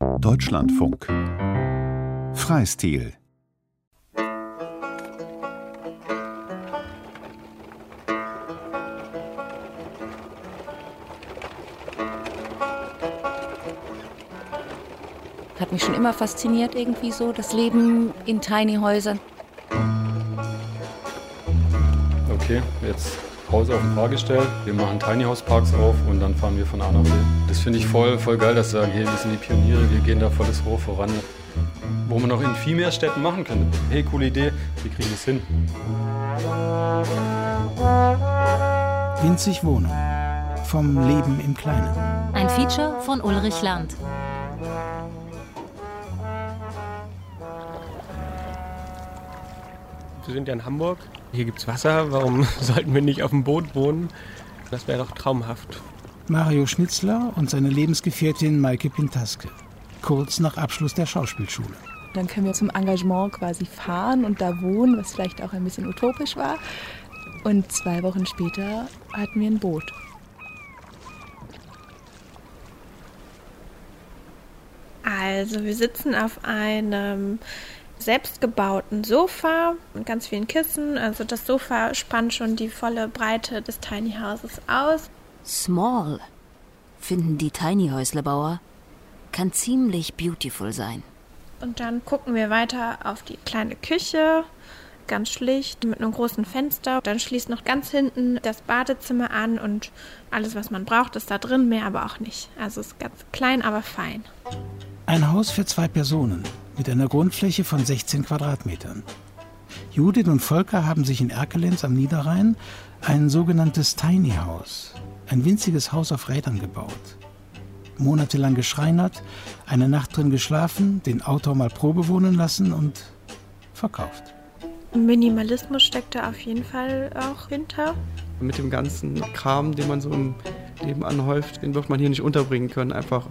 Deutschlandfunk Freistil Hat mich schon immer fasziniert irgendwie so, das Leben in Tiny Häusern. Okay, jetzt Haus auf den Park gestellt. Wir machen Tiny House Parks auf und dann fahren wir von A nach B. Das finde ich voll, voll geil, dass sie sagen, hey, wir sind die Pioniere, wir gehen da volles Rohr voran. Wo man noch in viel mehr Städten machen könnte. Hey, coole Idee, wir kriegen das hin. Winzig Wohnen. Vom Leben im Kleinen. Ein Feature von Ulrich Land. Sind ja in Hamburg. Hier gibt es Wasser. Warum sollten wir nicht auf dem Boot wohnen? Das wäre doch traumhaft. Mario Schnitzler und seine Lebensgefährtin Maike Pintaske. Kurz nach Abschluss der Schauspielschule. Dann können wir zum Engagement quasi fahren und da wohnen, was vielleicht auch ein bisschen utopisch war. Und zwei Wochen später hatten wir ein Boot. Also wir sitzen auf einem selbstgebauten Sofa und ganz vielen Kissen. Also das Sofa spannt schon die volle Breite des Tiny Houses aus. Small, finden die Tiny Häuslebauer, kann ziemlich beautiful sein. Und dann gucken wir weiter auf die kleine Küche, ganz schlicht, mit einem großen Fenster. Dann schließt noch ganz hinten das Badezimmer an und alles, was man braucht, ist da drin, mehr aber auch nicht. Also es ist ganz klein, aber fein. Ein Haus für zwei Personen mit einer Grundfläche von 16 Quadratmetern. Judith und Volker haben sich in Erkelenz am Niederrhein ein sogenanntes Tiny House, ein winziges Haus auf Rädern gebaut. Monatelang geschreinert, eine Nacht drin geschlafen, den Autor mal Probe wohnen lassen und verkauft. Minimalismus steckt da auf jeden Fall auch hinter. Mit dem ganzen Kram, den man so im Leben anhäuft, den wird man hier nicht unterbringen können, einfach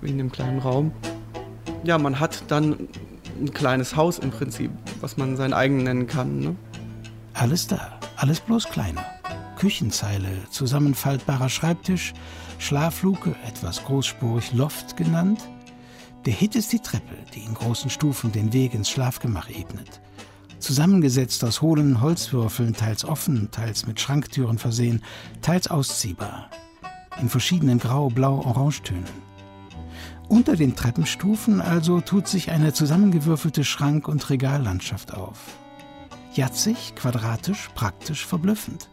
wegen dem kleinen Raum ja, man hat dann ein kleines Haus im Prinzip, was man sein eigen nennen kann. Ne? Alles da, alles bloß kleiner. Küchenzeile, zusammenfaltbarer Schreibtisch, Schlafluke, etwas großspurig Loft genannt. Der Hit ist die Treppe, die in großen Stufen den Weg ins Schlafgemach ebnet. Zusammengesetzt aus hohlen Holzwürfeln, teils offen, teils mit Schranktüren versehen, teils ausziehbar. In verschiedenen Grau-, Blau-, Orangetönen. Unter den Treppenstufen also tut sich eine zusammengewürfelte Schrank- und Regallandschaft auf. Jatzig, quadratisch, praktisch, verblüffend.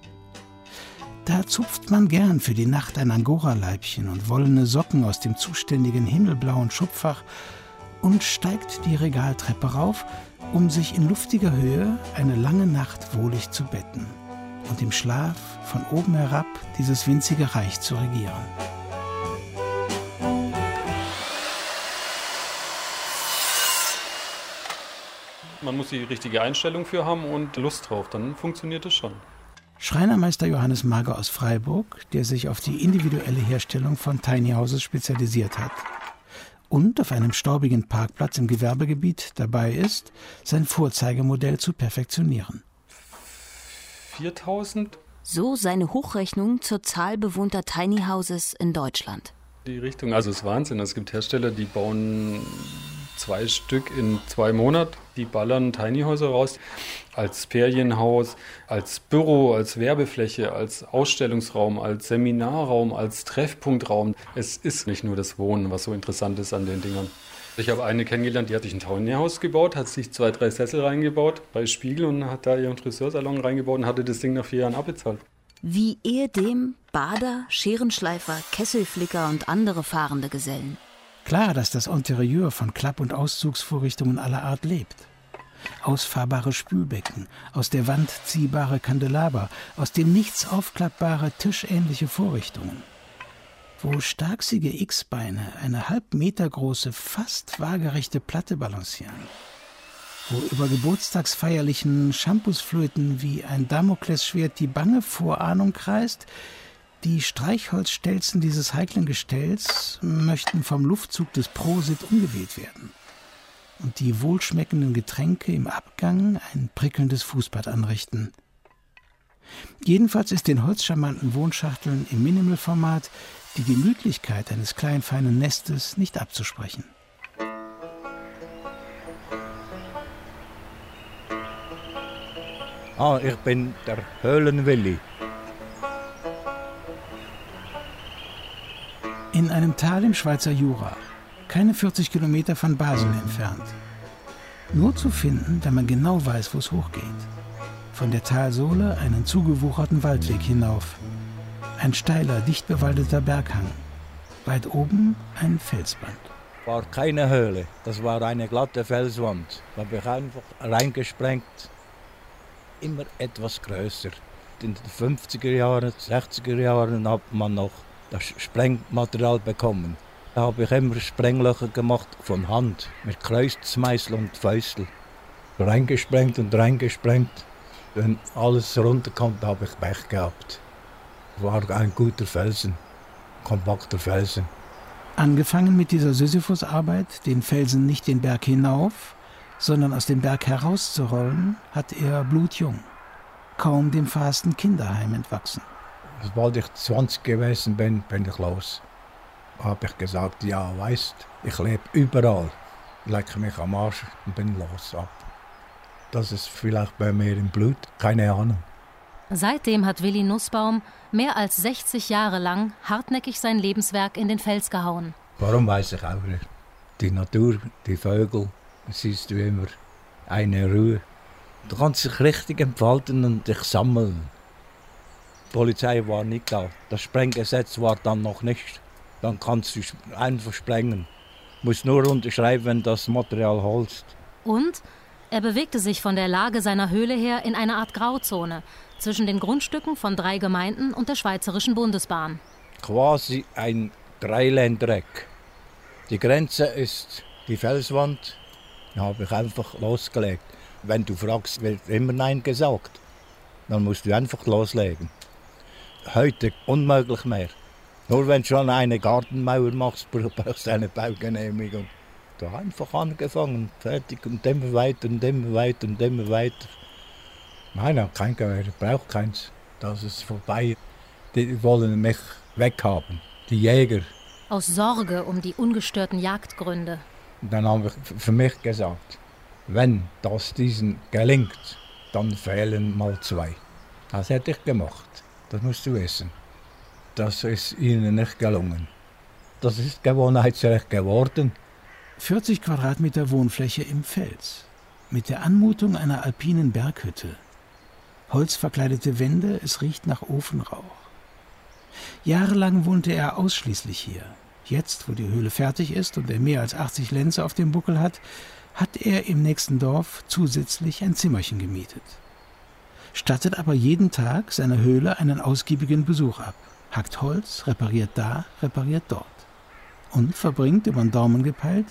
Da zupft man gern für die Nacht ein Angora-Leibchen und wollene Socken aus dem zuständigen himmelblauen Schubfach und steigt die Regaltreppe rauf, um sich in luftiger Höhe eine lange Nacht wohlig zu betten und im Schlaf von oben herab dieses winzige Reich zu regieren. Man muss die richtige Einstellung für haben und Lust drauf, dann funktioniert es schon. Schreinermeister Johannes Mager aus Freiburg, der sich auf die individuelle Herstellung von Tiny Houses spezialisiert hat und auf einem staubigen Parkplatz im Gewerbegebiet dabei ist, sein Vorzeigemodell zu perfektionieren. 4000? So seine Hochrechnung zur Zahl bewohnter Tiny Houses in Deutschland. Die Richtung, also es ist Wahnsinn. Es gibt Hersteller, die bauen zwei Stück in zwei Monaten. Die ballern Tiny Häuser raus als Ferienhaus, als Büro, als Werbefläche, als Ausstellungsraum, als Seminarraum, als Treffpunktraum. Es ist nicht nur das Wohnen, was so interessant ist an den Dingern. Ich habe eine kennengelernt, die hat sich ein Tiny Haus gebaut, hat sich zwei, drei Sessel reingebaut bei Spiegel und hat da ihren Friseursalon reingebaut und hatte das Ding nach vier Jahren abbezahlt. Wie ehedem Bader, Scherenschleifer, Kesselflicker und andere fahrende Gesellen. Klar, dass das Interieur von Klapp- und Auszugsvorrichtungen aller Art lebt. Ausfahrbare Spülbecken, aus der Wand ziehbare Kandelaber, aus dem nichts aufklappbare tischähnliche Vorrichtungen. Wo starksiege X-Beine eine halb Meter große, fast waagerechte Platte balancieren. Wo über geburtstagsfeierlichen Shampoosflöten wie ein Damoklesschwert die bange Vorahnung kreist, die Streichholzstelzen dieses heiklen Gestells möchten vom Luftzug des Prosit umgewählt werden und die wohlschmeckenden Getränke im Abgang ein prickelndes Fußbad anrichten. Jedenfalls ist den holzcharmanten Wohnschachteln im Minimal-Format die Gemütlichkeit eines kleinen feinen Nestes nicht abzusprechen. Ah, ich bin der Höhlenwilli. In einem Tal im Schweizer Jura, keine 40 Kilometer von Basel entfernt. Nur zu finden, wenn man genau weiß, wo es hochgeht. Von der Talsohle einen zugewucherten Waldweg hinauf. Ein steiler, dicht bewaldeter Berghang. Weit oben ein Felsband. War keine Höhle, das war eine glatte Felswand. Da habe ich einfach reingesprengt. Immer etwas größer. In den 50er Jahren, 60er Jahren hat man noch das Sprengmaterial bekommen. Da habe ich immer Sprenglöcher gemacht von Hand mit Kreuzmeißel und Fäustel. Reingesprengt und reingesprengt. Wenn alles runterkommt, habe ich Pech gehabt. War ein guter Felsen, kompakter Felsen. Angefangen mit dieser Sisyphusarbeit, den Felsen nicht den Berg hinauf, sondern aus dem Berg herauszurollen, hat er blutjung, kaum dem verhassten Kinderheim entwachsen. Sobald ich 20 gewesen bin, bin ich los. Habe ich gesagt, ja, weißt, ich lebe überall. Lecke mich am Arsch und bin los ab. Das ist vielleicht bei mir im Blut, keine Ahnung. Seitdem hat Willi Nussbaum mehr als 60 Jahre lang hartnäckig sein Lebenswerk in den Fels gehauen. Warum weiß ich auch nicht. Die Natur, die Vögel, siehst du immer eine Ruhe. Du kannst dich richtig entfalten und dich sammeln. Die Polizei war nicht da. Das Sprenggesetz war dann noch nicht. Dann kannst du einfach sprengen. Du musst nur unterschreiben, wenn das Material holst. Und er bewegte sich von der Lage seiner Höhle her in eine Art Grauzone zwischen den Grundstücken von drei Gemeinden und der Schweizerischen Bundesbahn. Quasi ein Dreiländereck. Die Grenze ist die Felswand. Da habe ich einfach losgelegt. Wenn du fragst, wird immer Nein gesagt. Dann musst du einfach loslegen. Heute unmöglich mehr. Nur wenn du schon eine Gartenmauer machst, brauchst du eine Baugenehmigung. Da einfach angefangen, fertig und immer weiter und immer weiter und immer weiter. Nein, kein Gewehr, ich brauche keins. Das ist vorbei. Die wollen mich weghaben, die Jäger. Aus Sorge um die ungestörten Jagdgründe. Dann habe ich für mich gesagt, wenn das diesen gelingt, dann fehlen mal zwei. Das hätte ich gemacht. Das musst du wissen. Das ist ihnen nicht gelungen. Das ist Gewohnheitsrecht geworden. 40 Quadratmeter Wohnfläche im Fels. Mit der Anmutung einer alpinen Berghütte. Holzverkleidete Wände, es riecht nach Ofenrauch. Jahrelang wohnte er ausschließlich hier. Jetzt, wo die Höhle fertig ist und er mehr als 80 Lenze auf dem Buckel hat, hat er im nächsten Dorf zusätzlich ein Zimmerchen gemietet. Stattet aber jeden Tag seiner Höhle einen ausgiebigen Besuch ab, hackt Holz, repariert da, repariert dort und verbringt über den Daumen gepeilt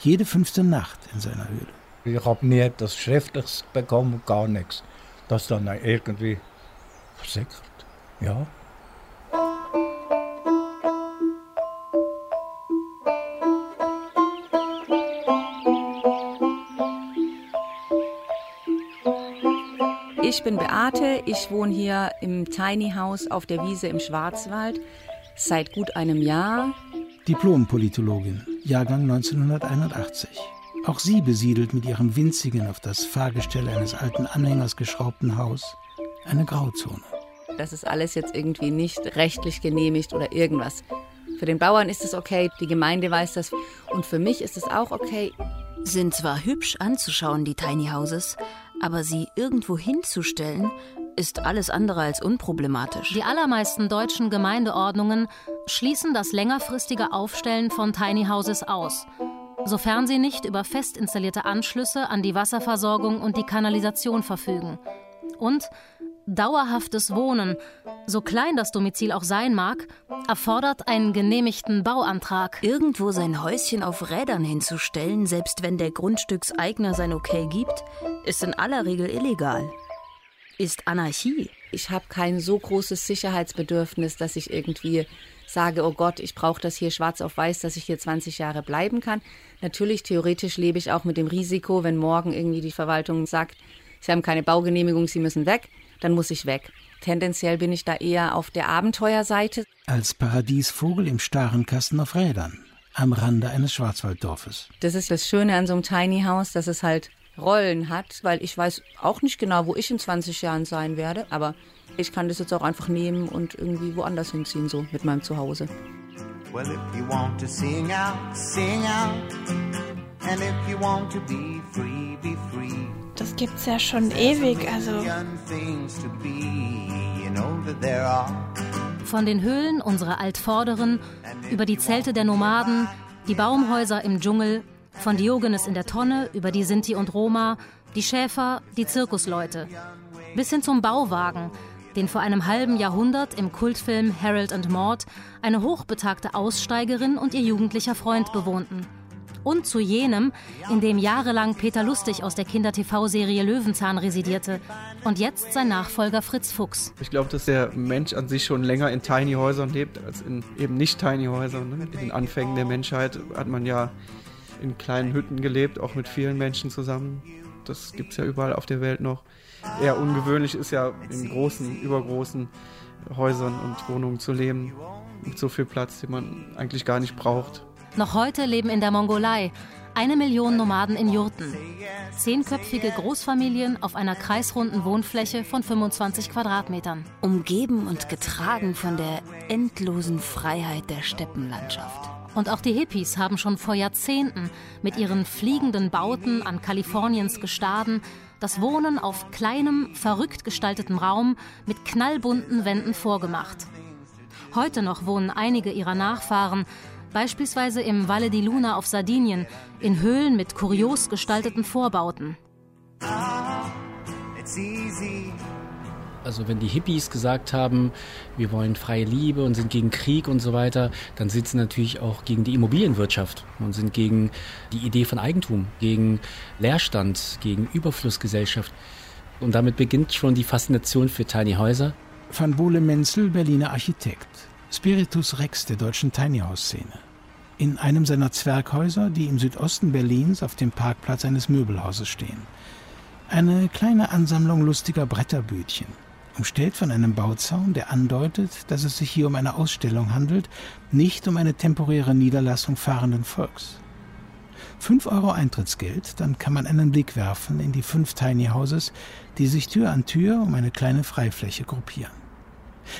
jede fünfte Nacht in seiner Höhle. Ich habe nie etwas Schriftliches bekommen, gar nichts. Das dann irgendwie versickert. Ja. Ich bin Beate, ich wohne hier im Tiny House auf der Wiese im Schwarzwald seit gut einem Jahr. Diplom-Politologin, Jahrgang 1981. Auch sie besiedelt mit ihrem winzigen, auf das Fahrgestell eines alten Anhängers geschraubten Haus eine Grauzone. Das ist alles jetzt irgendwie nicht rechtlich genehmigt oder irgendwas. Für den Bauern ist es okay, die Gemeinde weiß das und für mich ist es auch okay. Sind zwar hübsch anzuschauen, die Tiny Houses, aber sie irgendwo hinzustellen, ist alles andere als unproblematisch. Die allermeisten deutschen Gemeindeordnungen schließen das längerfristige Aufstellen von Tiny Houses aus, sofern sie nicht über fest installierte Anschlüsse an die Wasserversorgung und die Kanalisation verfügen. Und dauerhaftes Wohnen, so klein das Domizil auch sein mag, erfordert einen genehmigten Bauantrag. Irgendwo sein Häuschen auf Rädern hinzustellen, selbst wenn der Grundstückseigner sein Okay gibt, ist in aller Regel illegal ist Anarchie. Ich habe kein so großes Sicherheitsbedürfnis, dass ich irgendwie sage, oh Gott, ich brauche das hier schwarz auf weiß, dass ich hier 20 Jahre bleiben kann. Natürlich, theoretisch lebe ich auch mit dem Risiko, wenn morgen irgendwie die Verwaltung sagt, Sie haben keine Baugenehmigung, Sie müssen weg, dann muss ich weg. Tendenziell bin ich da eher auf der Abenteuerseite. Als Paradiesvogel im starren Kasten auf Rädern, am Rande eines Schwarzwalddorfes. Das ist das Schöne an so einem Tiny House, dass es halt Rollen hat, weil ich weiß auch nicht genau, wo ich in 20 Jahren sein werde, aber ich kann das jetzt auch einfach nehmen und irgendwie woanders hinziehen, so mit meinem Zuhause. Well, if you want to sing out, sing out. And if you want to be free, be free. Das gibt's ja schon ewig, also. Von den Höhlen unserer Altvorderen über die Zelte der Nomaden, die Baumhäuser im Dschungel, von Diogenes in der Tonne über die Sinti und Roma, die Schäfer, die Zirkusleute. Bis hin zum Bauwagen, den vor einem halben Jahrhundert im Kultfilm Harold and Maud eine hochbetagte Aussteigerin und ihr jugendlicher Freund bewohnten. Und zu jenem, in dem jahrelang Peter Lustig aus der Kinder-TV-Serie Löwenzahn residierte und jetzt sein Nachfolger Fritz Fuchs. Ich glaube, dass der Mensch an sich schon länger in Tiny-Häusern lebt als in eben nicht Tiny-Häusern. Ne? In den Anfängen der Menschheit hat man ja in kleinen Hütten gelebt, auch mit vielen Menschen zusammen. Das gibt es ja überall auf der Welt noch. Eher ungewöhnlich ist ja in großen, übergroßen Häusern und Wohnungen zu leben, mit so viel Platz, den man eigentlich gar nicht braucht. Noch heute leben in der Mongolei eine Million Nomaden in Jurten. Zehnköpfige Großfamilien auf einer kreisrunden Wohnfläche von 25 Quadratmetern. Umgeben und getragen von der endlosen Freiheit der Steppenlandschaft. Und auch die Hippies haben schon vor Jahrzehnten mit ihren fliegenden Bauten an Kaliforniens Gestaden das Wohnen auf kleinem, verrückt gestaltetem Raum mit knallbunten Wänden vorgemacht. Heute noch wohnen einige ihrer Nachfahren beispielsweise im Valle di Luna auf Sardinien in Höhlen mit kurios gestalteten Vorbauten. Ah, it's easy also wenn die Hippies gesagt haben, wir wollen freie Liebe und sind gegen Krieg und so weiter, dann sind sie natürlich auch gegen die Immobilienwirtschaft und sind gegen die Idee von Eigentum, gegen Leerstand, gegen Überflussgesellschaft. Und damit beginnt schon die Faszination für Tiny Häuser. Van Bohle Menzel, Berliner Architekt. Spiritus Rex der deutschen Tiny House Szene. In einem seiner Zwerghäuser, die im Südosten Berlins auf dem Parkplatz eines Möbelhauses stehen. Eine kleine Ansammlung lustiger Bretterbütchen umstellt von einem Bauzaun, der andeutet, dass es sich hier um eine Ausstellung handelt, nicht um eine temporäre Niederlassung fahrenden Volks. Fünf Euro Eintrittsgeld, dann kann man einen Blick werfen in die fünf Tiny Houses, die sich Tür an Tür um eine kleine Freifläche gruppieren.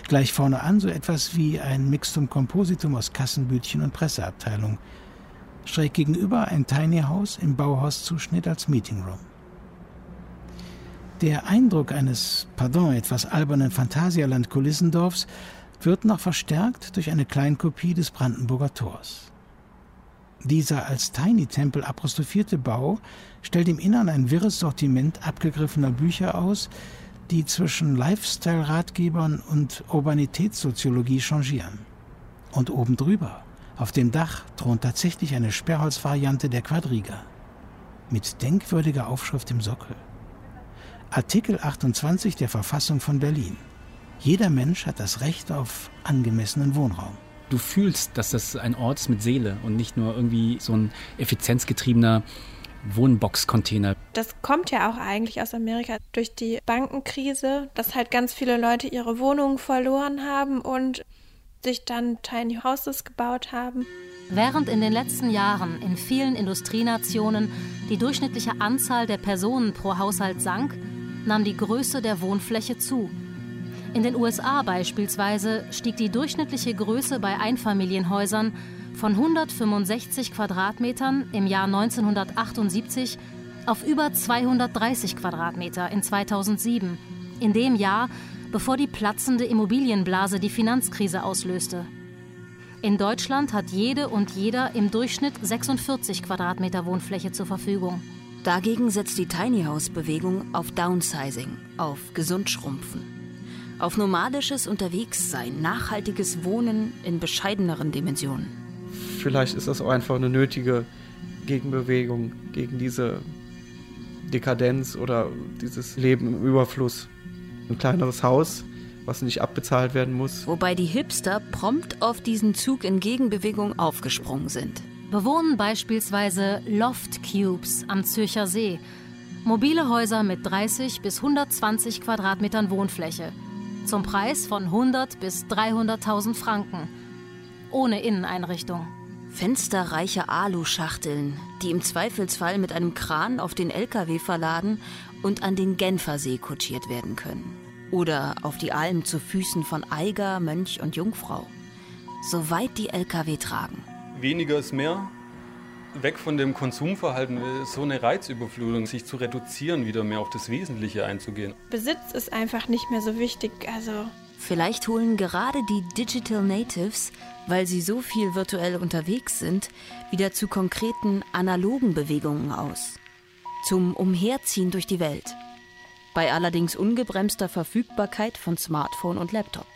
Gleich vorne an so etwas wie ein Mixtum Compositum aus Kassenbütchen und Presseabteilung. Schräg gegenüber ein Tiny House im Bauhauszuschnitt als Meeting Room. Der Eindruck eines, pardon, etwas albernen Phantasialand-Kulissendorfs wird noch verstärkt durch eine Kleinkopie des Brandenburger Tors. Dieser als Tiny-Tempel apostrophierte Bau stellt im Innern ein wirres Sortiment abgegriffener Bücher aus, die zwischen Lifestyle-Ratgebern und Urbanitätssoziologie changieren. Und oben drüber, auf dem Dach, thront tatsächlich eine Sperrholzvariante der Quadriga. Mit denkwürdiger Aufschrift im Sockel. Artikel 28 der Verfassung von Berlin. Jeder Mensch hat das Recht auf angemessenen Wohnraum. Du fühlst, dass das ein Ort ist mit Seele und nicht nur irgendwie so ein effizienzgetriebener Wohnbox-Container. Das kommt ja auch eigentlich aus Amerika durch die Bankenkrise, dass halt ganz viele Leute ihre Wohnungen verloren haben und sich dann Tiny Houses gebaut haben. Während in den letzten Jahren in vielen Industrienationen die durchschnittliche Anzahl der Personen pro Haushalt sank, nahm die Größe der Wohnfläche zu. In den USA beispielsweise stieg die durchschnittliche Größe bei Einfamilienhäusern von 165 Quadratmetern im Jahr 1978 auf über 230 Quadratmeter in 2007, in dem Jahr, bevor die platzende Immobilienblase die Finanzkrise auslöste. In Deutschland hat jede und jeder im Durchschnitt 46 Quadratmeter Wohnfläche zur Verfügung. Dagegen setzt die Tiny House Bewegung auf Downsizing, auf Gesundschrumpfen, auf nomadisches Unterwegssein, nachhaltiges Wohnen in bescheideneren Dimensionen. Vielleicht ist das auch einfach eine nötige Gegenbewegung gegen diese Dekadenz oder dieses Leben im Überfluss. Ein kleineres Haus, was nicht abbezahlt werden muss. Wobei die Hipster prompt auf diesen Zug in Gegenbewegung aufgesprungen sind bewohnen beispielsweise Loft Cubes am Zürcher See, mobile Häuser mit 30 bis 120 Quadratmetern Wohnfläche, zum Preis von 100 bis 300.000 Franken, ohne Inneneinrichtung. Fensterreiche Aluschachteln, die im Zweifelsfall mit einem Kran auf den LKW verladen und an den Genfersee kutschiert werden können. Oder auf die Alm zu Füßen von Eiger, Mönch und Jungfrau. Soweit die LKW tragen. Weniger ist mehr. Weg von dem Konsumverhalten, so eine Reizüberflutung, sich zu reduzieren, wieder mehr auf das Wesentliche einzugehen. Besitz ist einfach nicht mehr so wichtig. Also Vielleicht holen gerade die Digital Natives, weil sie so viel virtuell unterwegs sind, wieder zu konkreten analogen Bewegungen aus. Zum Umherziehen durch die Welt. Bei allerdings ungebremster Verfügbarkeit von Smartphone und Laptop.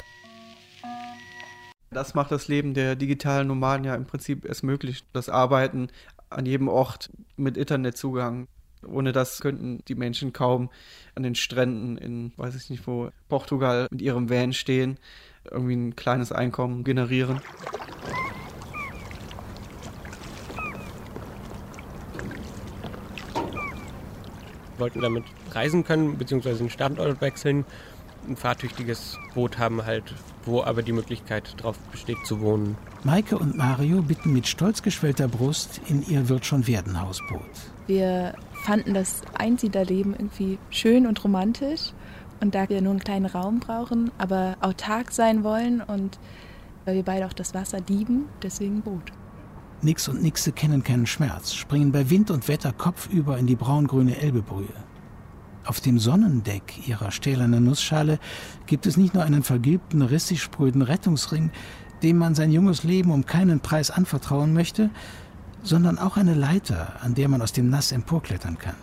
Das macht das Leben der digitalen Nomaden ja im Prinzip erst möglich. Das Arbeiten an jedem Ort mit Internetzugang. Ohne das könnten die Menschen kaum an den Stränden in, weiß ich nicht wo, Portugal mit ihrem Van stehen, irgendwie ein kleines Einkommen generieren. Wir wollten damit reisen können, beziehungsweise den Standort wechseln. Ein fahrtüchtiges Boot haben halt, wo aber die Möglichkeit drauf besteht zu wohnen. Maike und Mario bitten mit stolz geschwellter Brust in ihr wird schon werden Hausboot. Wir fanden das Einsiedlerleben irgendwie schön und romantisch. Und da wir nur einen kleinen Raum brauchen, aber autark sein wollen und weil wir beide auch das Wasser lieben, deswegen Boot. Nix und Nixe kennen keinen Schmerz, springen bei Wind und Wetter kopfüber in die braungrüne Elbebrühe. Auf dem Sonnendeck ihrer stählernen Nussschale gibt es nicht nur einen vergilbten, rissig spröden Rettungsring, dem man sein junges Leben um keinen Preis anvertrauen möchte, sondern auch eine Leiter, an der man aus dem Nass emporklettern kann.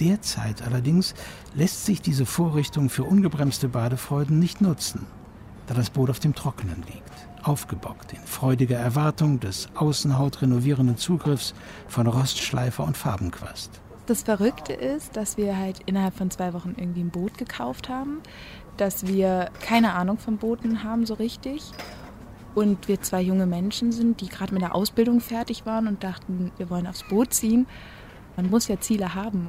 Derzeit allerdings lässt sich diese Vorrichtung für ungebremste Badefreuden nicht nutzen, da das Boot auf dem Trockenen liegt, aufgebockt in freudiger Erwartung des außenhautrenovierenden Zugriffs von Rostschleifer und Farbenquast. Das Verrückte ist, dass wir halt innerhalb von zwei Wochen irgendwie ein Boot gekauft haben, dass wir keine Ahnung von Booten haben so richtig und wir zwei junge Menschen sind, die gerade mit der Ausbildung fertig waren und dachten, wir wollen aufs Boot ziehen. Man muss ja Ziele haben.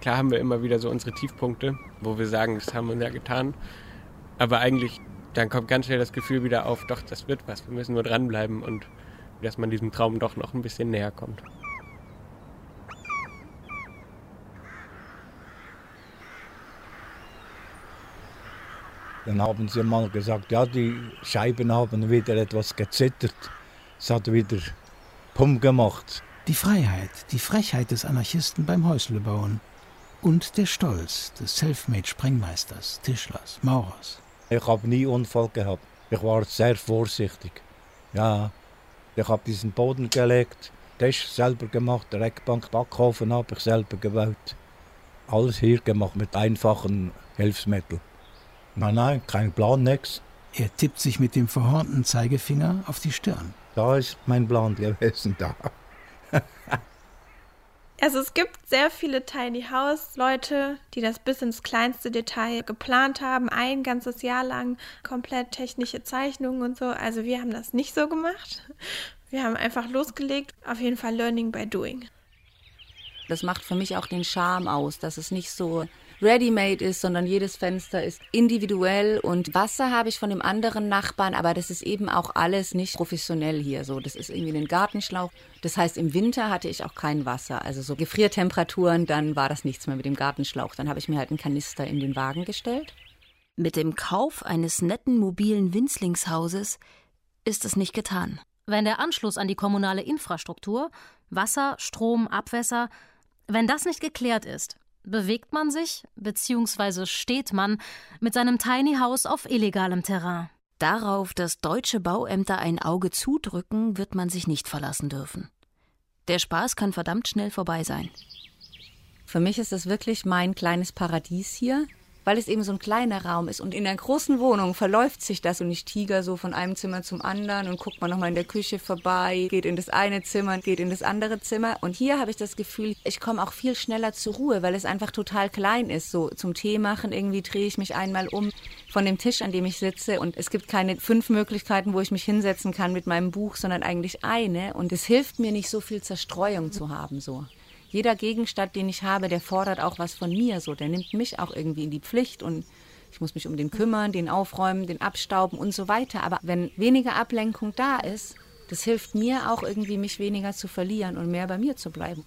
Klar haben wir immer wieder so unsere Tiefpunkte, wo wir sagen, das haben wir ja getan. Aber eigentlich, dann kommt ganz schnell das Gefühl wieder auf, doch, das wird was. Wir müssen nur dranbleiben und dass man diesem Traum doch noch ein bisschen näher kommt. Dann haben sie mal gesagt, ja, die Scheiben haben wieder etwas gezittert. Es hat wieder Pum gemacht. Die Freiheit, die Frechheit des Anarchisten beim Häuslebauen. Und der Stolz des Selfmade-Sprengmeisters, Tischlers, Maurers. Ich habe nie Unfall gehabt. Ich war sehr vorsichtig. Ja, ich habe diesen Boden gelegt, Tisch selber gemacht, Reckbank, Backofen habe ich selber gebaut. Alles hier gemacht mit einfachen Hilfsmitteln. Nein, nein, kein Plan, nix. Er tippt sich mit dem verhornten Zeigefinger auf die Stirn. Da ist mein Plan gewesen, da. Also es gibt sehr viele Tiny House Leute, die das bis ins kleinste Detail geplant haben, ein ganzes Jahr lang komplett technische Zeichnungen und so. Also wir haben das nicht so gemacht. Wir haben einfach losgelegt. Auf jeden Fall Learning by Doing. Das macht für mich auch den Charme aus, dass es nicht so ready-made ist, sondern jedes Fenster ist individuell und Wasser habe ich von dem anderen Nachbarn, aber das ist eben auch alles nicht professionell hier. So, das ist irgendwie ein Gartenschlauch. Das heißt, im Winter hatte ich auch kein Wasser. Also so Gefriertemperaturen, dann war das nichts mehr mit dem Gartenschlauch. Dann habe ich mir halt einen Kanister in den Wagen gestellt. Mit dem Kauf eines netten mobilen Winzlingshauses ist es nicht getan. Wenn der Anschluss an die kommunale Infrastruktur, Wasser, Strom, Abwässer, wenn das nicht geklärt ist, bewegt man sich bzw. steht man mit seinem Tiny House auf illegalem Terrain. Darauf, dass deutsche Bauämter ein Auge zudrücken, wird man sich nicht verlassen dürfen. Der Spaß kann verdammt schnell vorbei sein. Für mich ist das wirklich mein kleines Paradies hier weil es eben so ein kleiner Raum ist. Und in einer großen Wohnung verläuft sich das und ich tiger so von einem Zimmer zum anderen und guckt man nochmal in der Küche vorbei, geht in das eine Zimmer, geht in das andere Zimmer. Und hier habe ich das Gefühl, ich komme auch viel schneller zur Ruhe, weil es einfach total klein ist. So zum Tee machen, irgendwie drehe ich mich einmal um von dem Tisch, an dem ich sitze und es gibt keine fünf Möglichkeiten, wo ich mich hinsetzen kann mit meinem Buch, sondern eigentlich eine. Und es hilft mir nicht so viel Zerstreuung zu haben, so jeder Gegenstand, den ich habe, der fordert auch was von mir, so, der nimmt mich auch irgendwie in die Pflicht und ich muss mich um den kümmern, den aufräumen, den abstauben und so weiter. Aber wenn weniger Ablenkung da ist, Das hilft mir auch irgendwie, mich weniger zu verlieren und mehr bei mir zu bleiben.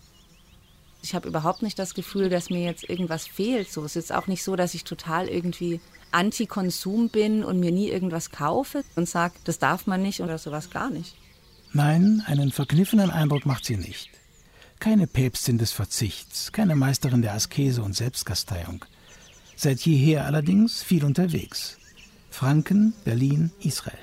Ich habe überhaupt nicht das Gefühl, dass mir jetzt irgendwas fehlt. So, es ist auch nicht so, dass ich total irgendwie Anti-Konsum bin und mir nie irgendwas kaufe und sage, das darf man nicht oder sowas gar nicht. Nein, einen verkniffenen Eindruck macht sie nicht. Keine Päpstin des Verzichts, keine Meisterin der Askese und Selbstkasteiung. Seit jeher allerdings viel unterwegs. Franken, Berlin, Israel.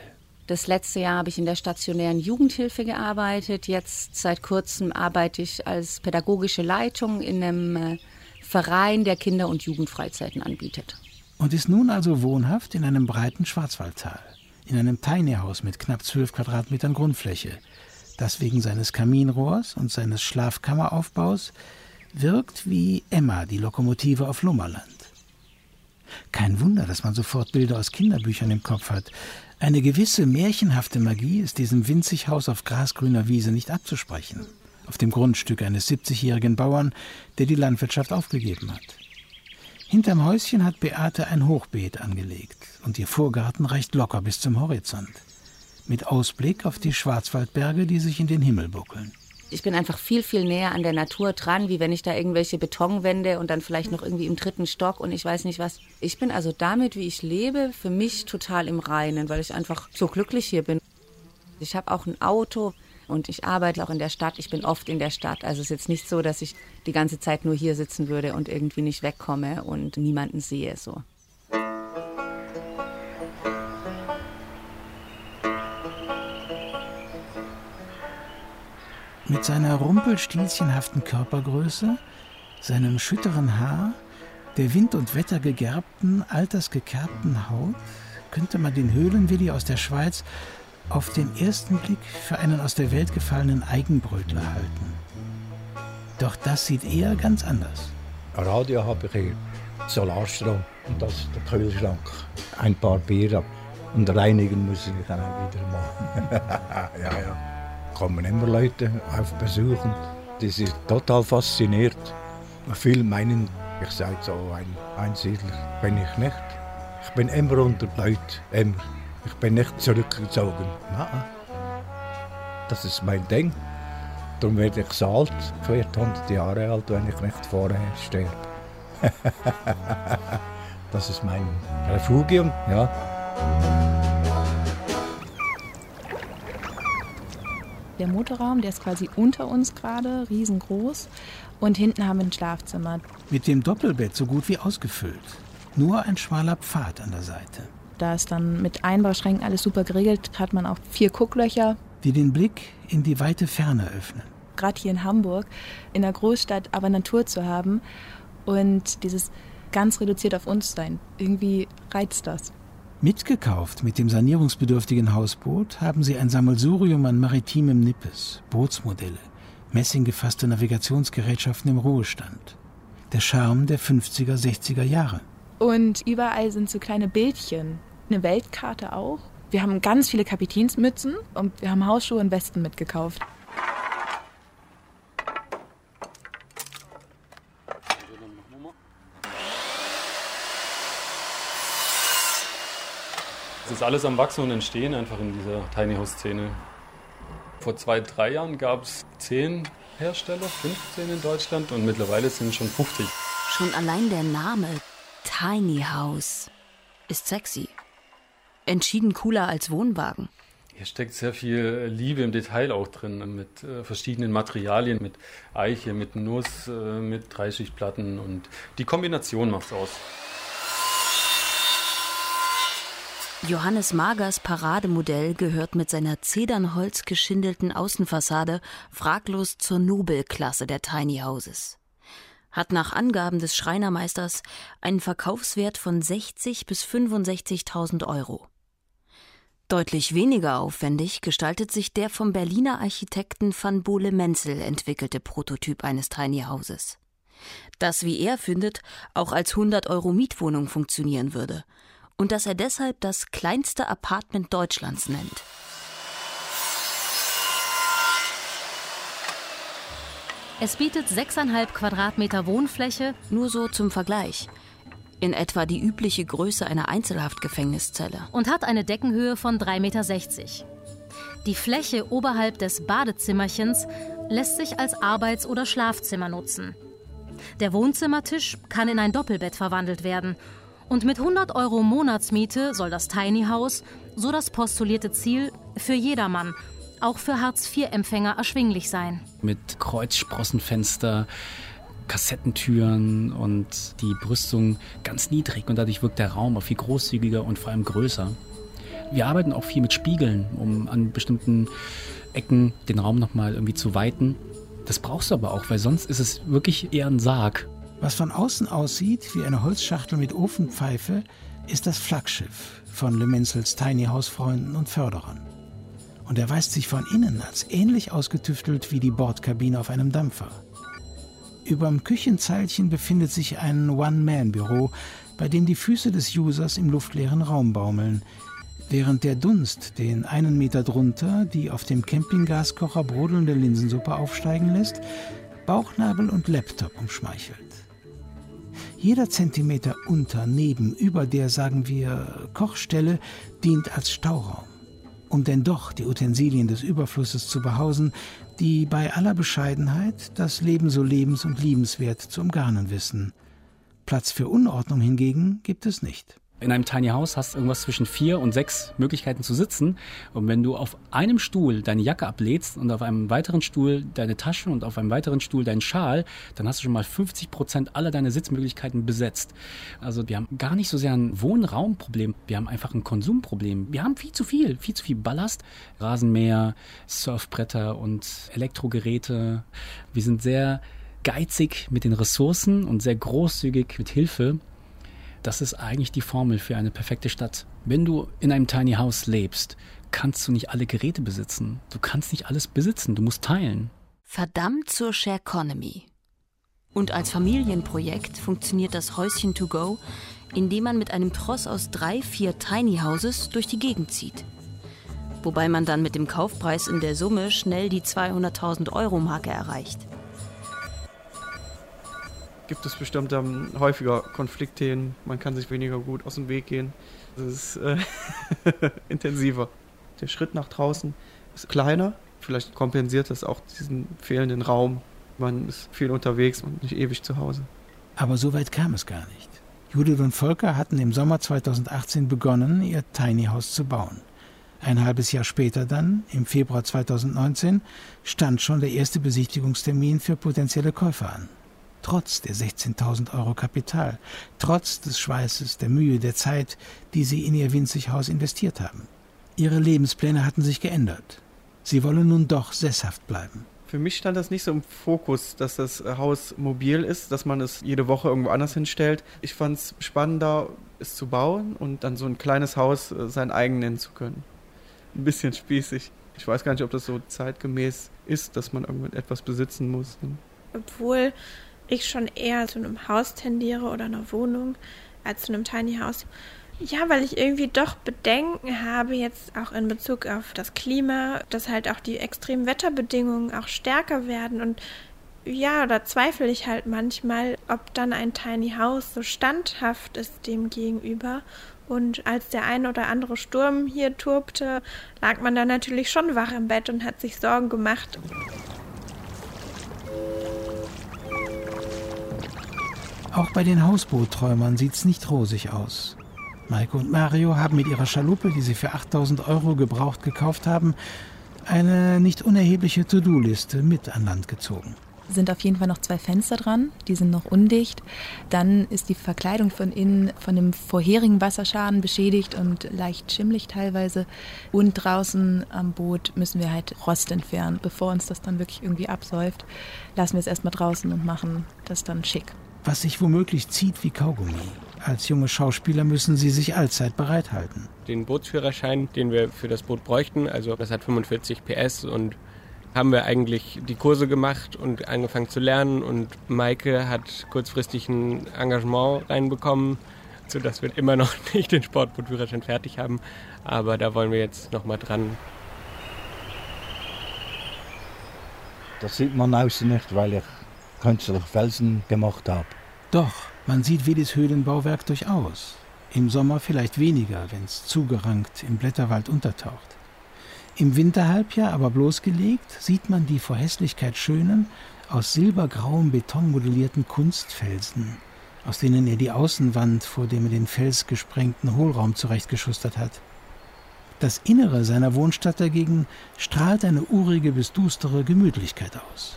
Das letzte Jahr habe ich in der stationären Jugendhilfe gearbeitet. Jetzt seit kurzem arbeite ich als pädagogische Leitung in einem äh, Verein, der Kinder- und Jugendfreizeiten anbietet. Und ist nun also wohnhaft in einem breiten Schwarzwaldtal, in einem Tiny House mit knapp zwölf Quadratmetern Grundfläche, das wegen seines Kaminrohrs und seines Schlafkammeraufbaus wirkt wie Emma, die Lokomotive auf Lummerland. Kein Wunder, dass man sofort Bilder aus Kinderbüchern im Kopf hat, eine gewisse märchenhafte Magie ist diesem Winzighaus auf grasgrüner Wiese nicht abzusprechen, auf dem Grundstück eines 70-jährigen Bauern, der die Landwirtschaft aufgegeben hat. Hinterm Häuschen hat Beate ein Hochbeet angelegt und ihr Vorgarten reicht locker bis zum Horizont, mit Ausblick auf die Schwarzwaldberge, die sich in den Himmel buckeln ich bin einfach viel, viel näher an der Natur dran, wie wenn ich da irgendwelche Betonwände und dann vielleicht noch irgendwie im dritten Stock und ich weiß nicht was. Ich bin also damit, wie ich lebe, für mich total im Reinen, weil ich einfach so glücklich hier bin. Ich habe auch ein Auto und ich arbeite auch in der Stadt. Ich bin oft in der Stadt. Also es ist jetzt nicht so, dass ich die ganze Zeit nur hier sitzen würde und irgendwie nicht wegkomme und niemanden sehe so. Mit seiner rumpelstilzchenhaften Körpergröße, seinem schütteren Haar, der Wind- und Wetter gegerbten, altersgekerbten Haut könnte man den Höhlenwilli aus der Schweiz auf den ersten Blick für einen aus der Welt gefallenen Eigenbrötler halten. Doch das sieht er ganz anders. Radio habe ich hier, Solarstrom und das der Kühlschrank. Ein paar Bier und reinigen muss ich dann auch wieder machen. ja, ja kommen immer Leute auf Besuch und die sind total fasziniert. Viele meinen, ich sei so ein Einsiedler. Bin ich nicht. Ich bin immer unter Leuten, immer. Ich bin nicht zurückgezogen. Nein. Das ist mein Ding. Darum werde ich so alt, 400 Jahre alt, wenn ich nicht vorher sterbe. das ist mein Refugium, ja. Der Motorraum, der ist quasi unter uns gerade, riesengroß. Und hinten haben wir ein Schlafzimmer. Mit dem Doppelbett so gut wie ausgefüllt. Nur ein schmaler Pfad an der Seite. Da ist dann mit Einbauschränken alles super geregelt. Hat man auch vier Gucklöcher. Die den Blick in die weite Ferne öffnen. Gerade hier in Hamburg, in der Großstadt, aber Natur zu haben. Und dieses ganz reduziert auf uns sein. Irgendwie reizt das. Mitgekauft mit dem sanierungsbedürftigen Hausboot haben sie ein Sammelsurium an maritimem Nippes, Bootsmodelle, messinggefasste Navigationsgerätschaften im Ruhestand. Der Charme der 50er, 60er Jahre. Und überall sind so kleine Bildchen. Eine Weltkarte auch. Wir haben ganz viele Kapitänsmützen und wir haben Hausschuhe und Westen mitgekauft. Ist alles am Wachsen und Entstehen einfach in dieser Tiny House Szene. Vor zwei, drei Jahren gab es zehn Hersteller, 15 in Deutschland und mittlerweile sind es schon 50. Schon allein der Name Tiny House ist sexy. Entschieden cooler als Wohnwagen. Hier steckt sehr viel Liebe im Detail auch drin, mit äh, verschiedenen Materialien, mit Eiche, mit Nuss, äh, mit Dreischichtplatten und die Kombination macht es aus. Johannes Magers Parademodell gehört mit seiner Zedernholz geschindelten Außenfassade fraglos zur Nobelklasse der Tiny Houses. Hat nach Angaben des Schreinermeisters einen Verkaufswert von 60 bis 65.000 Euro. Deutlich weniger aufwendig gestaltet sich der vom Berliner Architekten van Bohle Menzel entwickelte Prototyp eines Tiny Houses. Das, wie er findet, auch als 100 Euro Mietwohnung funktionieren würde – und dass er deshalb das kleinste Apartment Deutschlands nennt. Es bietet 6,5 Quadratmeter Wohnfläche. Nur so zum Vergleich. In etwa die übliche Größe einer Einzelhaftgefängniszelle. Und hat eine Deckenhöhe von 3,60 Meter. Die Fläche oberhalb des Badezimmerchens lässt sich als Arbeits- oder Schlafzimmer nutzen. Der Wohnzimmertisch kann in ein Doppelbett verwandelt werden. Und mit 100 Euro Monatsmiete soll das Tiny House, so das postulierte Ziel, für jedermann, auch für Hartz-IV-Empfänger erschwinglich sein. Mit Kreuzsprossenfenster, Kassettentüren und die Brüstung ganz niedrig und dadurch wirkt der Raum auch viel großzügiger und vor allem größer. Wir arbeiten auch viel mit Spiegeln, um an bestimmten Ecken den Raum nochmal irgendwie zu weiten. Das brauchst du aber auch, weil sonst ist es wirklich eher ein Sarg. Was von außen aussieht wie eine Holzschachtel mit Ofenpfeife, ist das Flaggschiff von Le Menzels Tiny House Freunden und Förderern. Und er weist sich von innen als ähnlich ausgetüftelt wie die Bordkabine auf einem Dampfer. Überm Küchenzeilchen befindet sich ein One-Man-Büro, bei dem die Füße des Users im luftleeren Raum baumeln, während der Dunst den einen Meter drunter die auf dem Campinggaskocher brodelnde Linsensuppe aufsteigen lässt, Bauchnabel und Laptop umschmeichelt. Jeder Zentimeter unter, neben, über der, sagen wir, Kochstelle dient als Stauraum, um denn doch die Utensilien des Überflusses zu behausen, die bei aller Bescheidenheit das Leben so lebens- und liebenswert zu umgarnen wissen. Platz für Unordnung hingegen gibt es nicht. In einem Tiny House hast du irgendwas zwischen vier und sechs Möglichkeiten zu sitzen. Und wenn du auf einem Stuhl deine Jacke ablädst und auf einem weiteren Stuhl deine Taschen und auf einem weiteren Stuhl deinen Schal, dann hast du schon mal 50 Prozent aller deiner Sitzmöglichkeiten besetzt. Also wir haben gar nicht so sehr ein Wohnraumproblem, wir haben einfach ein Konsumproblem. Wir haben viel zu viel, viel zu viel Ballast. Rasenmäher, Surfbretter und Elektrogeräte. Wir sind sehr geizig mit den Ressourcen und sehr großzügig mit Hilfe. Das ist eigentlich die Formel für eine perfekte Stadt. Wenn du in einem Tiny House lebst, kannst du nicht alle Geräte besitzen. Du kannst nicht alles besitzen, du musst teilen. Verdammt zur Share Economy. Und als Familienprojekt funktioniert das Häuschen to go, indem man mit einem Tross aus drei, vier Tiny Houses durch die Gegend zieht. Wobei man dann mit dem Kaufpreis in der Summe schnell die 200.000 Euro Marke erreicht gibt es bestimmt ähm, häufiger Konfliktthemen. Man kann sich weniger gut aus dem Weg gehen. Es ist äh, intensiver. Der Schritt nach draußen ist kleiner. Vielleicht kompensiert das auch diesen fehlenden Raum. Man ist viel unterwegs und nicht ewig zu Hause. Aber so weit kam es gar nicht. Judith und Volker hatten im Sommer 2018 begonnen, ihr Tiny House zu bauen. Ein halbes Jahr später dann, im Februar 2019, stand schon der erste Besichtigungstermin für potenzielle Käufer an trotz der 16.000 Euro Kapital, trotz des Schweißes, der Mühe, der Zeit, die sie in ihr winzig Haus investiert haben. Ihre Lebenspläne hatten sich geändert. Sie wollen nun doch sesshaft bleiben. Für mich stand das nicht so im Fokus, dass das Haus mobil ist, dass man es jede Woche irgendwo anders hinstellt. Ich fand es spannender, es zu bauen und dann so ein kleines Haus äh, sein eigen nennen zu können. Ein bisschen spießig. Ich weiß gar nicht, ob das so zeitgemäß ist, dass man irgendetwas besitzen muss. Obwohl ich schon eher zu einem Haus tendiere oder einer Wohnung als zu einem Tiny House. Ja, weil ich irgendwie doch Bedenken habe, jetzt auch in Bezug auf das Klima, dass halt auch die extremen Wetterbedingungen auch stärker werden und ja, da zweifle ich halt manchmal, ob dann ein Tiny House so standhaft ist dem gegenüber. Und als der ein oder andere Sturm hier turbte, lag man dann natürlich schon wach im Bett und hat sich Sorgen gemacht. Auch bei den Hausbootträumern sieht's nicht rosig aus. Maike und Mario haben mit ihrer Schaluppe, die sie für 8000 Euro gebraucht gekauft haben, eine nicht unerhebliche To-Do-Liste mit an Land gezogen. Sind auf jeden Fall noch zwei Fenster dran, die sind noch undicht. Dann ist die Verkleidung von innen von dem vorherigen Wasserschaden beschädigt und leicht schimmlig teilweise. Und draußen am Boot müssen wir halt Rost entfernen. Bevor uns das dann wirklich irgendwie absäuft, lassen wir es erstmal draußen und machen das dann schick was sich womöglich zieht wie Kaugummi. Als junge Schauspieler müssen sie sich allzeit bereithalten. Den Bootsführerschein, den wir für das Boot bräuchten, also das hat 45 PS und haben wir eigentlich die Kurse gemacht und angefangen zu lernen und Maike hat kurzfristig ein Engagement reinbekommen, sodass wir immer noch nicht den Sportbootführerschein fertig haben, aber da wollen wir jetzt noch mal dran. Das sieht man außen nicht, weil ich künstliche Felsen gemacht habe. Doch, man sieht Willis Höhlenbauwerk durchaus. Im Sommer vielleicht weniger, wenn es zugerankt im Blätterwald untertaucht. Im Winterhalbjahr aber bloßgelegt sieht man die vor Hässlichkeit schönen, aus silbergrauem Beton modellierten Kunstfelsen, aus denen er die Außenwand vor dem in den Fels gesprengten Hohlraum zurechtgeschustert hat. Das Innere seiner Wohnstadt dagegen strahlt eine urige bis dustere Gemütlichkeit aus.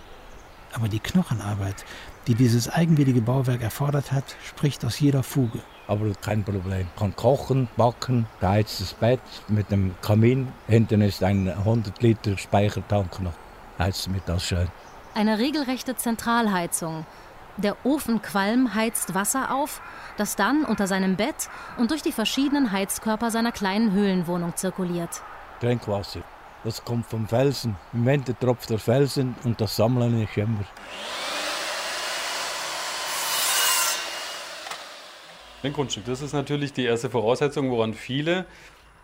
Aber die Knochenarbeit, die dieses eigenwillige Bauwerk erfordert hat, spricht aus jeder Fuge. Aber kein Problem. Kann kochen, backen, geheiztes Bett mit einem Kamin. Hinten ist ein 100 Liter Speichertank noch. Heizt mit das schön. Eine regelrechte Zentralheizung. Der Ofenqualm heizt Wasser auf, das dann unter seinem Bett und durch die verschiedenen Heizkörper seiner kleinen Höhlenwohnung zirkuliert. Trinkwasser. Das kommt vom Felsen. Im Winter tropft der Felsen und das sammeln ich immer. Ein Grundstück, das ist natürlich die erste Voraussetzung, woran viele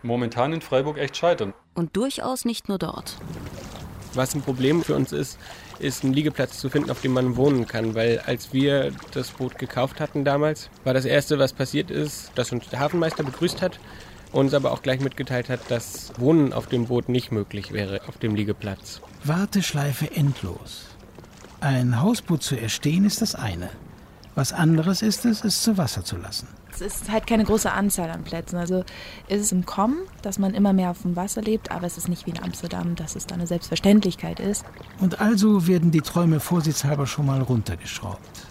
momentan in Freiburg echt scheitern. Und durchaus nicht nur dort. Was ein Problem für uns ist, ist einen Liegeplatz zu finden, auf dem man wohnen kann. Weil als wir das Boot gekauft hatten damals, war das Erste, was passiert ist, dass uns der Hafenmeister begrüßt hat, uns aber auch gleich mitgeteilt hat, dass Wohnen auf dem Boot nicht möglich wäre, auf dem Liegeplatz. Warteschleife endlos. Ein Hausboot zu erstehen ist das eine. Was anderes ist es, es zu Wasser zu lassen. Es ist halt keine große Anzahl an Plätzen. Also ist es im Kommen, dass man immer mehr auf dem Wasser lebt, aber es ist nicht wie in Amsterdam, dass es da eine Selbstverständlichkeit ist. Und also werden die Träume vorsichtshalber schon mal runtergeschraubt.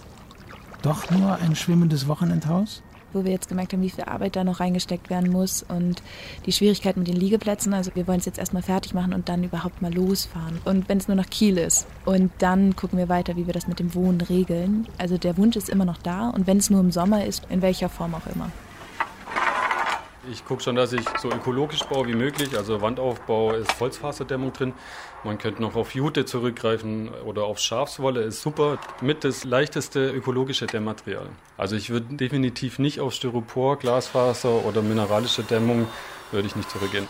Doch nur ein schwimmendes Wochenendhaus? Wo wir jetzt gemerkt haben, wie viel Arbeit da noch reingesteckt werden muss und die Schwierigkeit mit den Liegeplätzen. Also wir wollen es jetzt erstmal fertig machen und dann überhaupt mal losfahren. Und wenn es nur nach Kiel ist. Und dann gucken wir weiter, wie wir das mit dem Wohnen regeln. Also der Wunsch ist immer noch da und wenn es nur im Sommer ist, in welcher Form auch immer. Ich gucke schon, dass ich so ökologisch baue wie möglich. Also Wandaufbau ist Holzfaserdämmung drin. Man könnte noch auf Jute zurückgreifen oder auf Schafswolle ist super. Mit das leichteste ökologische Dämmmaterial. Also ich würde definitiv nicht auf Styropor, Glasfaser oder mineralische Dämmung würde ich nicht zurückgehen.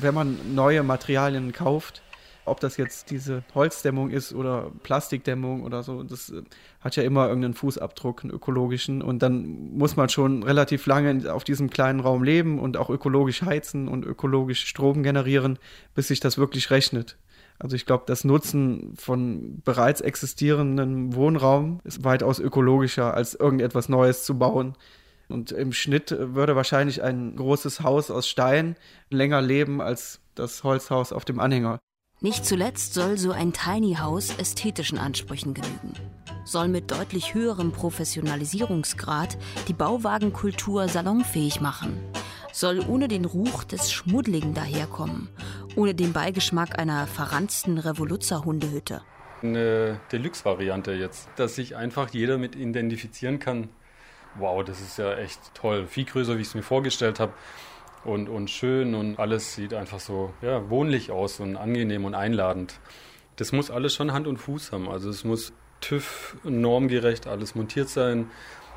Wenn man neue Materialien kauft, ob das jetzt diese Holzdämmung ist oder Plastikdämmung oder so, das äh, hat ja immer irgendeinen Fußabdruck, einen ökologischen. Und dann muss man schon relativ lange auf diesem kleinen Raum leben und auch ökologisch heizen und ökologisch Strom generieren, bis sich das wirklich rechnet. Also ich glaube, das Nutzen von bereits existierendem Wohnraum ist weitaus ökologischer, als irgendetwas Neues zu bauen. Und im Schnitt würde wahrscheinlich ein großes Haus aus Stein länger leben als das Holzhaus auf dem Anhänger. Nicht zuletzt soll so ein Tiny House ästhetischen Ansprüchen genügen. Soll mit deutlich höherem Professionalisierungsgrad die Bauwagenkultur salonfähig machen. Soll ohne den Ruch des Schmuddligen daherkommen. Ohne den Beigeschmack einer verranzten Revoluzzer-Hundehütte. Eine Deluxe-Variante jetzt, dass sich einfach jeder mit identifizieren kann. Wow, das ist ja echt toll. Viel größer, wie ich es mir vorgestellt habe und, und schön und alles sieht einfach so ja, wohnlich aus und angenehm und einladend. Das muss alles schon Hand und Fuß haben. Also es muss TÜV normgerecht alles montiert sein.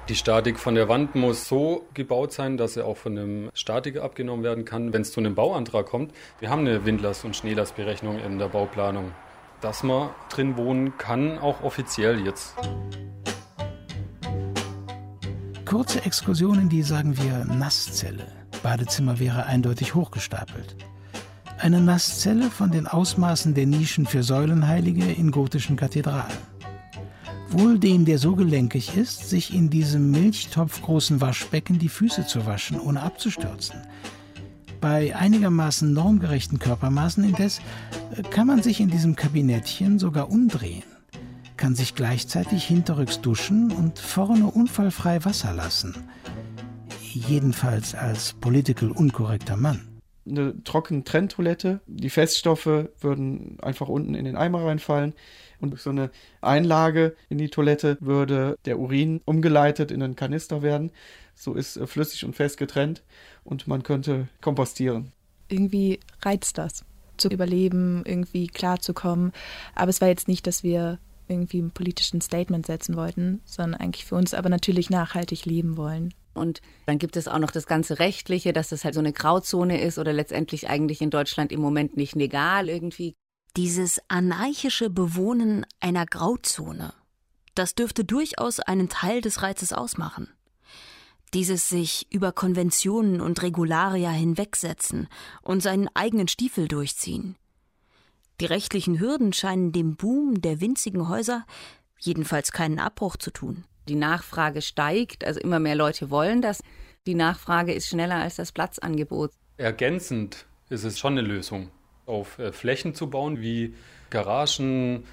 Die Statik von der Wand muss so gebaut sein, dass sie auch von einem Statiker abgenommen werden kann, wenn es zu einem Bauantrag kommt. Wir haben eine Windlast- und Schneelastberechnung in der Bauplanung. Dass man drin wohnen kann, auch offiziell jetzt. Kurze Exkursion in die, sagen wir, Nasszelle. Badezimmer wäre eindeutig hochgestapelt. Eine Nasszelle von den Ausmaßen der Nischen für Säulenheilige in gotischen Kathedralen. Wohl dem, der so gelenkig ist, sich in diesem milchtopfgroßen Waschbecken die Füße zu waschen, ohne abzustürzen. Bei einigermaßen normgerechten Körpermaßen indes äh, kann man sich in diesem Kabinettchen sogar umdrehen, kann sich gleichzeitig hinterrücks duschen und vorne unfallfrei Wasser lassen jedenfalls als political unkorrekter Mann. Eine trockene Trenntoilette, die Feststoffe würden einfach unten in den Eimer reinfallen und durch so eine Einlage in die Toilette würde der Urin umgeleitet in einen Kanister werden. So ist äh, flüssig und fest getrennt und man könnte kompostieren. Irgendwie reizt das, zu überleben, irgendwie klarzukommen. Aber es war jetzt nicht, dass wir irgendwie ein politischen Statement setzen wollten, sondern eigentlich für uns aber natürlich nachhaltig leben wollen. Und dann gibt es auch noch das ganze Rechtliche, dass das halt so eine Grauzone ist oder letztendlich eigentlich in Deutschland im Moment nicht legal irgendwie. Dieses anarchische Bewohnen einer Grauzone, das dürfte durchaus einen Teil des Reizes ausmachen. Dieses sich über Konventionen und Regularia hinwegsetzen und seinen eigenen Stiefel durchziehen. Die rechtlichen Hürden scheinen dem Boom der winzigen Häuser jedenfalls keinen Abbruch zu tun. Die Nachfrage steigt, also immer mehr Leute wollen das. Die Nachfrage ist schneller als das Platzangebot. Ergänzend ist es schon eine Lösung, auf äh, Flächen zu bauen wie Garagen,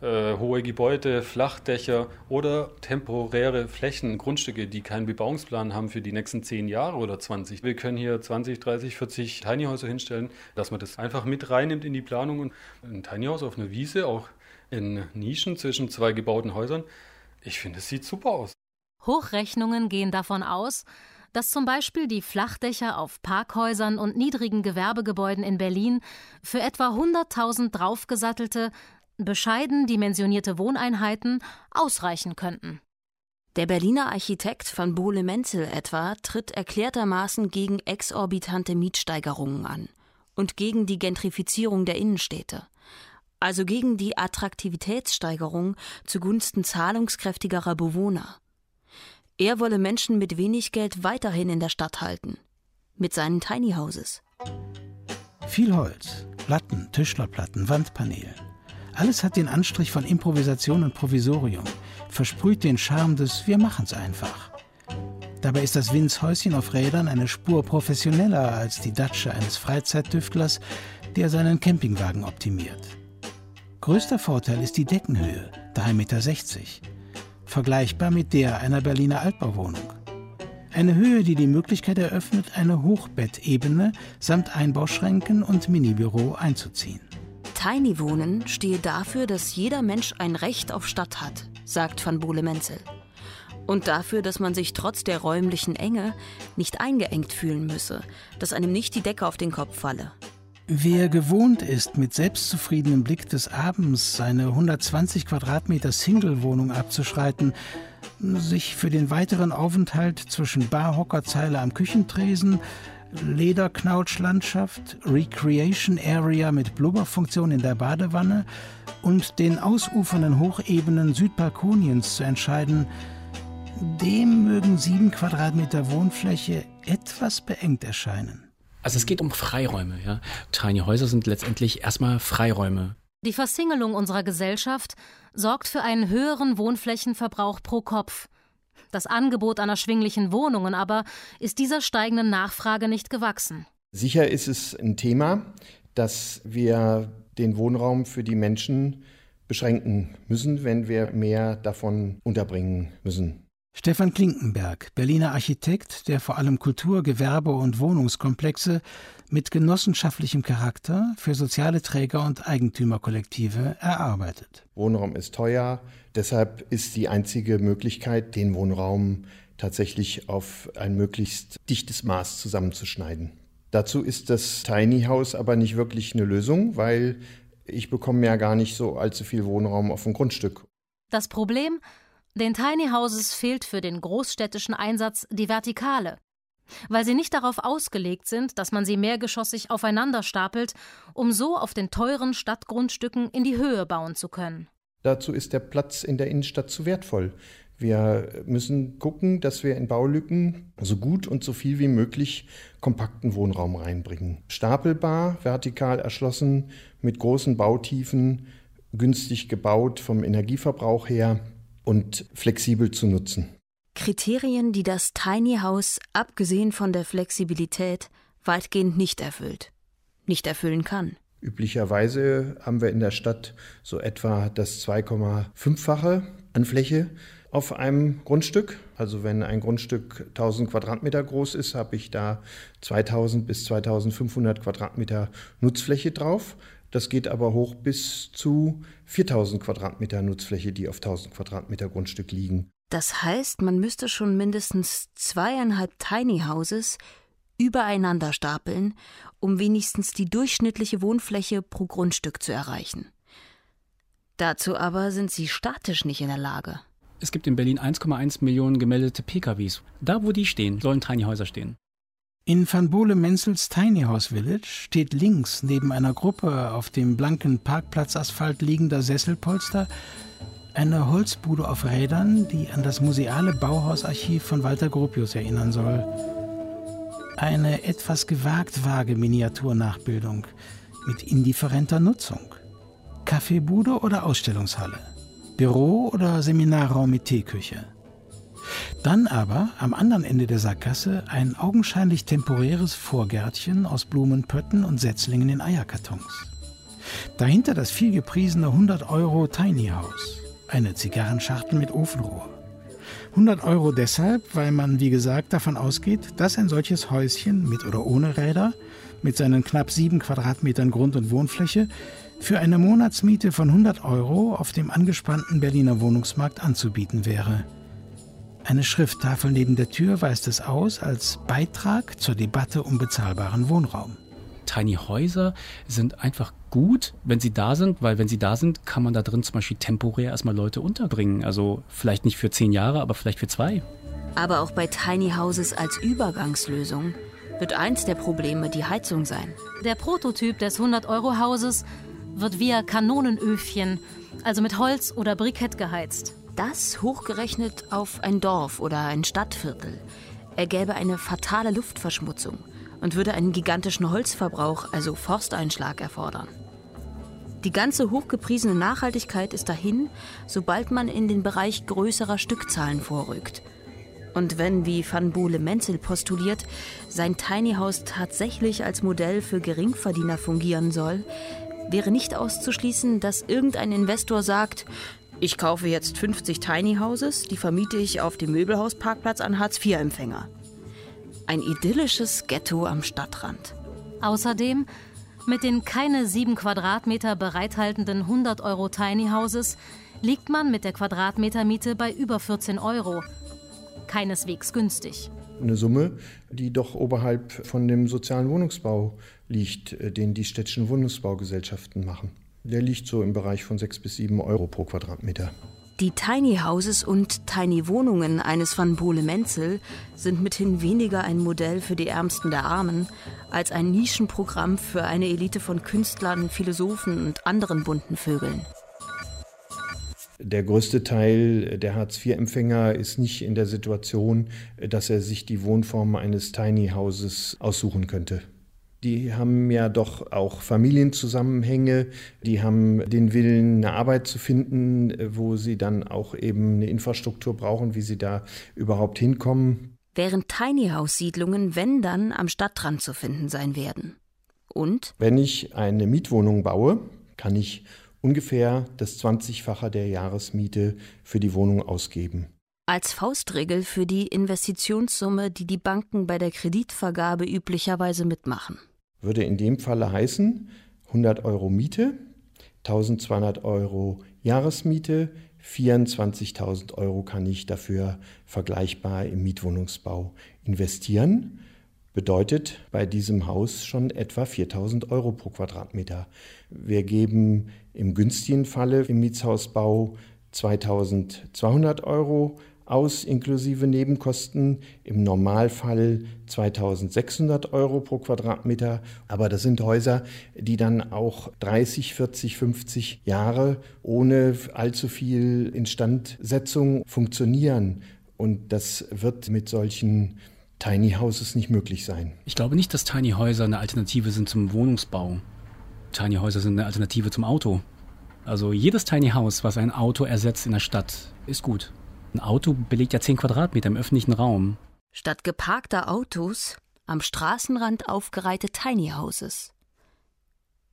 äh, hohe Gebäude, Flachdächer oder temporäre Flächen, Grundstücke, die keinen Bebauungsplan haben für die nächsten 10 Jahre oder 20. Wir können hier 20, 30, 40 Tiny Häuser hinstellen, dass man das einfach mit reinnimmt in die Planung und ein Tiny House auf einer Wiese, auch in Nischen zwischen zwei gebauten Häusern. Ich finde, es sieht super aus. Hochrechnungen gehen davon aus, dass zum Beispiel die Flachdächer auf Parkhäusern und niedrigen Gewerbegebäuden in Berlin für etwa 100.000 draufgesattelte, bescheiden dimensionierte Wohneinheiten ausreichen könnten. Der Berliner Architekt van Bohle-Menzel etwa tritt erklärtermaßen gegen exorbitante Mietsteigerungen an und gegen die Gentrifizierung der Innenstädte, also gegen die Attraktivitätssteigerung zugunsten zahlungskräftigerer Bewohner. Er wolle Menschen mit wenig Geld weiterhin in der Stadt halten, mit seinen Tiny Houses. Viel Holz, Platten, Tischlerplatten, Wandpaneele. Alles hat den Anstrich von Improvisation und Provisorium, versprüht den Charme des Wir machen's einfach. Dabei ist das Winzhäuschen auf Rädern eine Spur professioneller als die Datsche eines Freizeitdüftlers, der seinen Campingwagen optimiert. Größter Vorteil ist die Deckenhöhe, 3,60 Meter, vergleichbar mit der einer Berliner Altbauwohnung. Eine Höhe, die die Möglichkeit eröffnet, eine Hochbettebene samt Einbauschränken und Minibüro einzuziehen. Tiny Wohnen stehe dafür, dass jeder Mensch ein Recht auf Stadt hat, sagt van Bohle-Menzel. Und dafür, dass man sich trotz der räumlichen Enge nicht eingeengt fühlen müsse, dass einem nicht die Decke auf den Kopf falle. Wer gewohnt ist, mit selbstzufriedenem Blick des Abends seine 120 Quadratmeter Single-Wohnung abzuschreiten, sich für den weiteren Aufenthalt zwischen Barhockerzeile am Küchentresen, Lederknautschlandschaft, Recreation Area mit Blubberfunktion in der Badewanne und den ausufernden Hochebenen Südbalkoniens zu entscheiden, dem mögen sieben Quadratmeter Wohnfläche etwas beengt erscheinen. Also es geht um Freiräume. Ja? Tiny Häuser sind letztendlich erstmal Freiräume. Die Versingelung unserer Gesellschaft sorgt für einen höheren Wohnflächenverbrauch pro Kopf. Das Angebot an erschwinglichen Wohnungen aber ist dieser steigenden Nachfrage nicht gewachsen. Sicher ist es ein Thema, dass wir den Wohnraum für die Menschen beschränken müssen, wenn wir mehr davon unterbringen müssen. Stefan Klinkenberg, Berliner Architekt, der vor allem Kultur-, Gewerbe- und Wohnungskomplexe mit genossenschaftlichem Charakter für soziale Träger und Eigentümerkollektive erarbeitet. Wohnraum ist teuer, deshalb ist die einzige Möglichkeit, den Wohnraum tatsächlich auf ein möglichst dichtes Maß zusammenzuschneiden. Dazu ist das Tiny House aber nicht wirklich eine Lösung, weil ich bekomme ja gar nicht so allzu viel Wohnraum auf dem Grundstück. Das Problem, den Tiny Houses fehlt für den großstädtischen Einsatz die Vertikale, weil sie nicht darauf ausgelegt sind, dass man sie mehrgeschossig aufeinander stapelt, um so auf den teuren Stadtgrundstücken in die Höhe bauen zu können. Dazu ist der Platz in der Innenstadt zu wertvoll. Wir müssen gucken, dass wir in Baulücken so gut und so viel wie möglich kompakten Wohnraum reinbringen. Stapelbar, vertikal erschlossen, mit großen Bautiefen, günstig gebaut vom Energieverbrauch her und flexibel zu nutzen. Kriterien, die das Tiny House, abgesehen von der Flexibilität, weitgehend nicht erfüllt, nicht erfüllen kann. Üblicherweise haben wir in der Stadt so etwa das 2,5-fache an Fläche auf einem Grundstück. Also wenn ein Grundstück 1000 Quadratmeter groß ist, habe ich da 2000 bis 2500 Quadratmeter Nutzfläche drauf. Das geht aber hoch bis zu 4000 Quadratmeter Nutzfläche, die auf 1000 Quadratmeter Grundstück liegen. Das heißt, man müsste schon mindestens zweieinhalb Tiny Houses übereinander stapeln, um wenigstens die durchschnittliche Wohnfläche pro Grundstück zu erreichen. Dazu aber sind sie statisch nicht in der Lage. Es gibt in Berlin 1,1 Millionen gemeldete PKWs. Da, wo die stehen, sollen Tiny Häuser stehen. In Van Bole-Menzels Tiny House Village steht links neben einer Gruppe auf dem blanken Parkplatzasphalt liegender Sesselpolster Eine Holzbude auf Rädern, die an das museale Bauhausarchiv von Walter Gropius erinnern soll. Eine etwas gewagt vage Miniaturnachbildung mit indifferenter Nutzung. Kaffeebude oder Ausstellungshalle. Büro oder Seminarraum mit Teeküche. Dann aber am anderen Ende der Sackgasse ein augenscheinlich temporäres Vorgärtchen aus Blumenpötten und Setzlingen in Eierkartons. Dahinter das vielgepriesene 100 Euro Tiny House eine Zigarrenschachtel mit Ofenrohr. 100 Euro deshalb, weil man, wie gesagt, davon ausgeht, dass ein solches Häuschen mit oder ohne Räder, mit seinen knapp sieben Quadratmetern Grund- und Wohnfläche, für eine Monatsmiete von 100 Euro auf dem angespannten Berliner Wohnungsmarkt anzubieten wäre. Eine Schrifttafel neben der Tür weist es aus als Beitrag zur Debatte um bezahlbaren Wohnraum. Tiny Häuser sind einfach gut, wenn sie da sind, weil wenn sie da sind, kann man da drin zum Beispiel temporär erstmal Leute unterbringen. Also vielleicht nicht für zehn Jahre, aber vielleicht für zwei. Aber auch bei Tiny Houses als Übergangslösung wird eins der Probleme die Heizung sein. Der Prototyp des 100-Euro-Hauses wird via Kanonenöfchen, also mit Holz oder Brikett geheizt. Das hochgerechnet auf ein Dorf oder ein Stadtviertel ergäbe eine fatale Luftverschmutzung und würde einen gigantischen Holzverbrauch, also Forsteinschlag, erfordern. Die ganze hochgepriesene Nachhaltigkeit ist dahin, sobald man in den Bereich größerer Stückzahlen vorrückt. Und wenn, wie Van Bohle Menzel postuliert, sein Tiny House tatsächlich als Modell für Geringverdiener fungieren soll, wäre nicht auszuschließen, dass irgendein Investor sagt, ich kaufe jetzt 50 Tiny Houses, die vermiete ich auf dem Möbelhausparkplatz an Hartz-IV-Empfänger. Ein idyllisches Ghetto am Stadtrand. Außerdem, mit den keine sieben Quadratmeter bereithaltenden 100 Euro Tiny Houses liegt man mit der Quadratmetermiete bei über 14 Euro. Keineswegs günstig. Eine Summe, die doch oberhalb von dem sozialen Wohnungsbau liegt, äh, den die städtischen Wohnungsbaugesellschaften machen. Der liegt so im Bereich von 6 bis 7 Euro pro Quadratmeter. Die Tiny Houses und Tiny Wohnungen eines Van Bohle Menzel sind mithin weniger ein Modell für die Ärmsten der Armen als ein Nischenprogramm für eine Elite von Künstlern, Philosophen und anderen bunten Vögeln. Der größte Teil der Hartz-IV-Empfänger ist nicht in der Situation, dass er sich die Wohnform eines Tiny Houses aussuchen könnte. Die haben ja doch auch Familienzusammenhänge, die haben den Willen, eine Arbeit zu finden, wo sie dann auch eben eine Infrastruktur brauchen, wie sie da überhaupt hinkommen. Während Tiny House Siedlungen, wenn dann, am Stadtrand zu finden sein werden. Und? Wenn ich eine Mietwohnung baue, kann ich ungefähr das 20-fache der Jahresmiete für die Wohnung ausgeben. Als Faustregel für die Investitionssumme, die die Banken bei der Kreditvergabe üblicherweise mitmachen würde in dem Falle heißen 100 Euro Miete, 1200 Euro Jahresmiete, 24.000 Euro kann ich dafür vergleichbar im Mietwohnungsbau investieren. Bedeutet bei diesem Haus schon etwa 4.000 Euro pro Quadratmeter. Wir geben im günstigen Falle im Mietshausbau 2.200 Euro aus inklusive Nebenkosten, im Normalfall 2600 Euro pro Quadratmeter. Aber das sind Häuser, die dann auch 30, 40, 50 Jahre ohne allzu viel Instandsetzung funktionieren. Und das wird mit solchen Tiny Houses nicht möglich sein. Ich glaube nicht, dass Tiny Häuser eine Alternative sind zum Wohnungsbau. Tiny Häuser sind eine Alternative zum Auto. Also jedes Tiny House, was ein Auto ersetzt in der Stadt, ist gut. Ein Auto belegt ja 10 Quadratmeter im öffentlichen Raum. Statt geparkter Autos am Straßenrand aufgereihte Tiny Houses.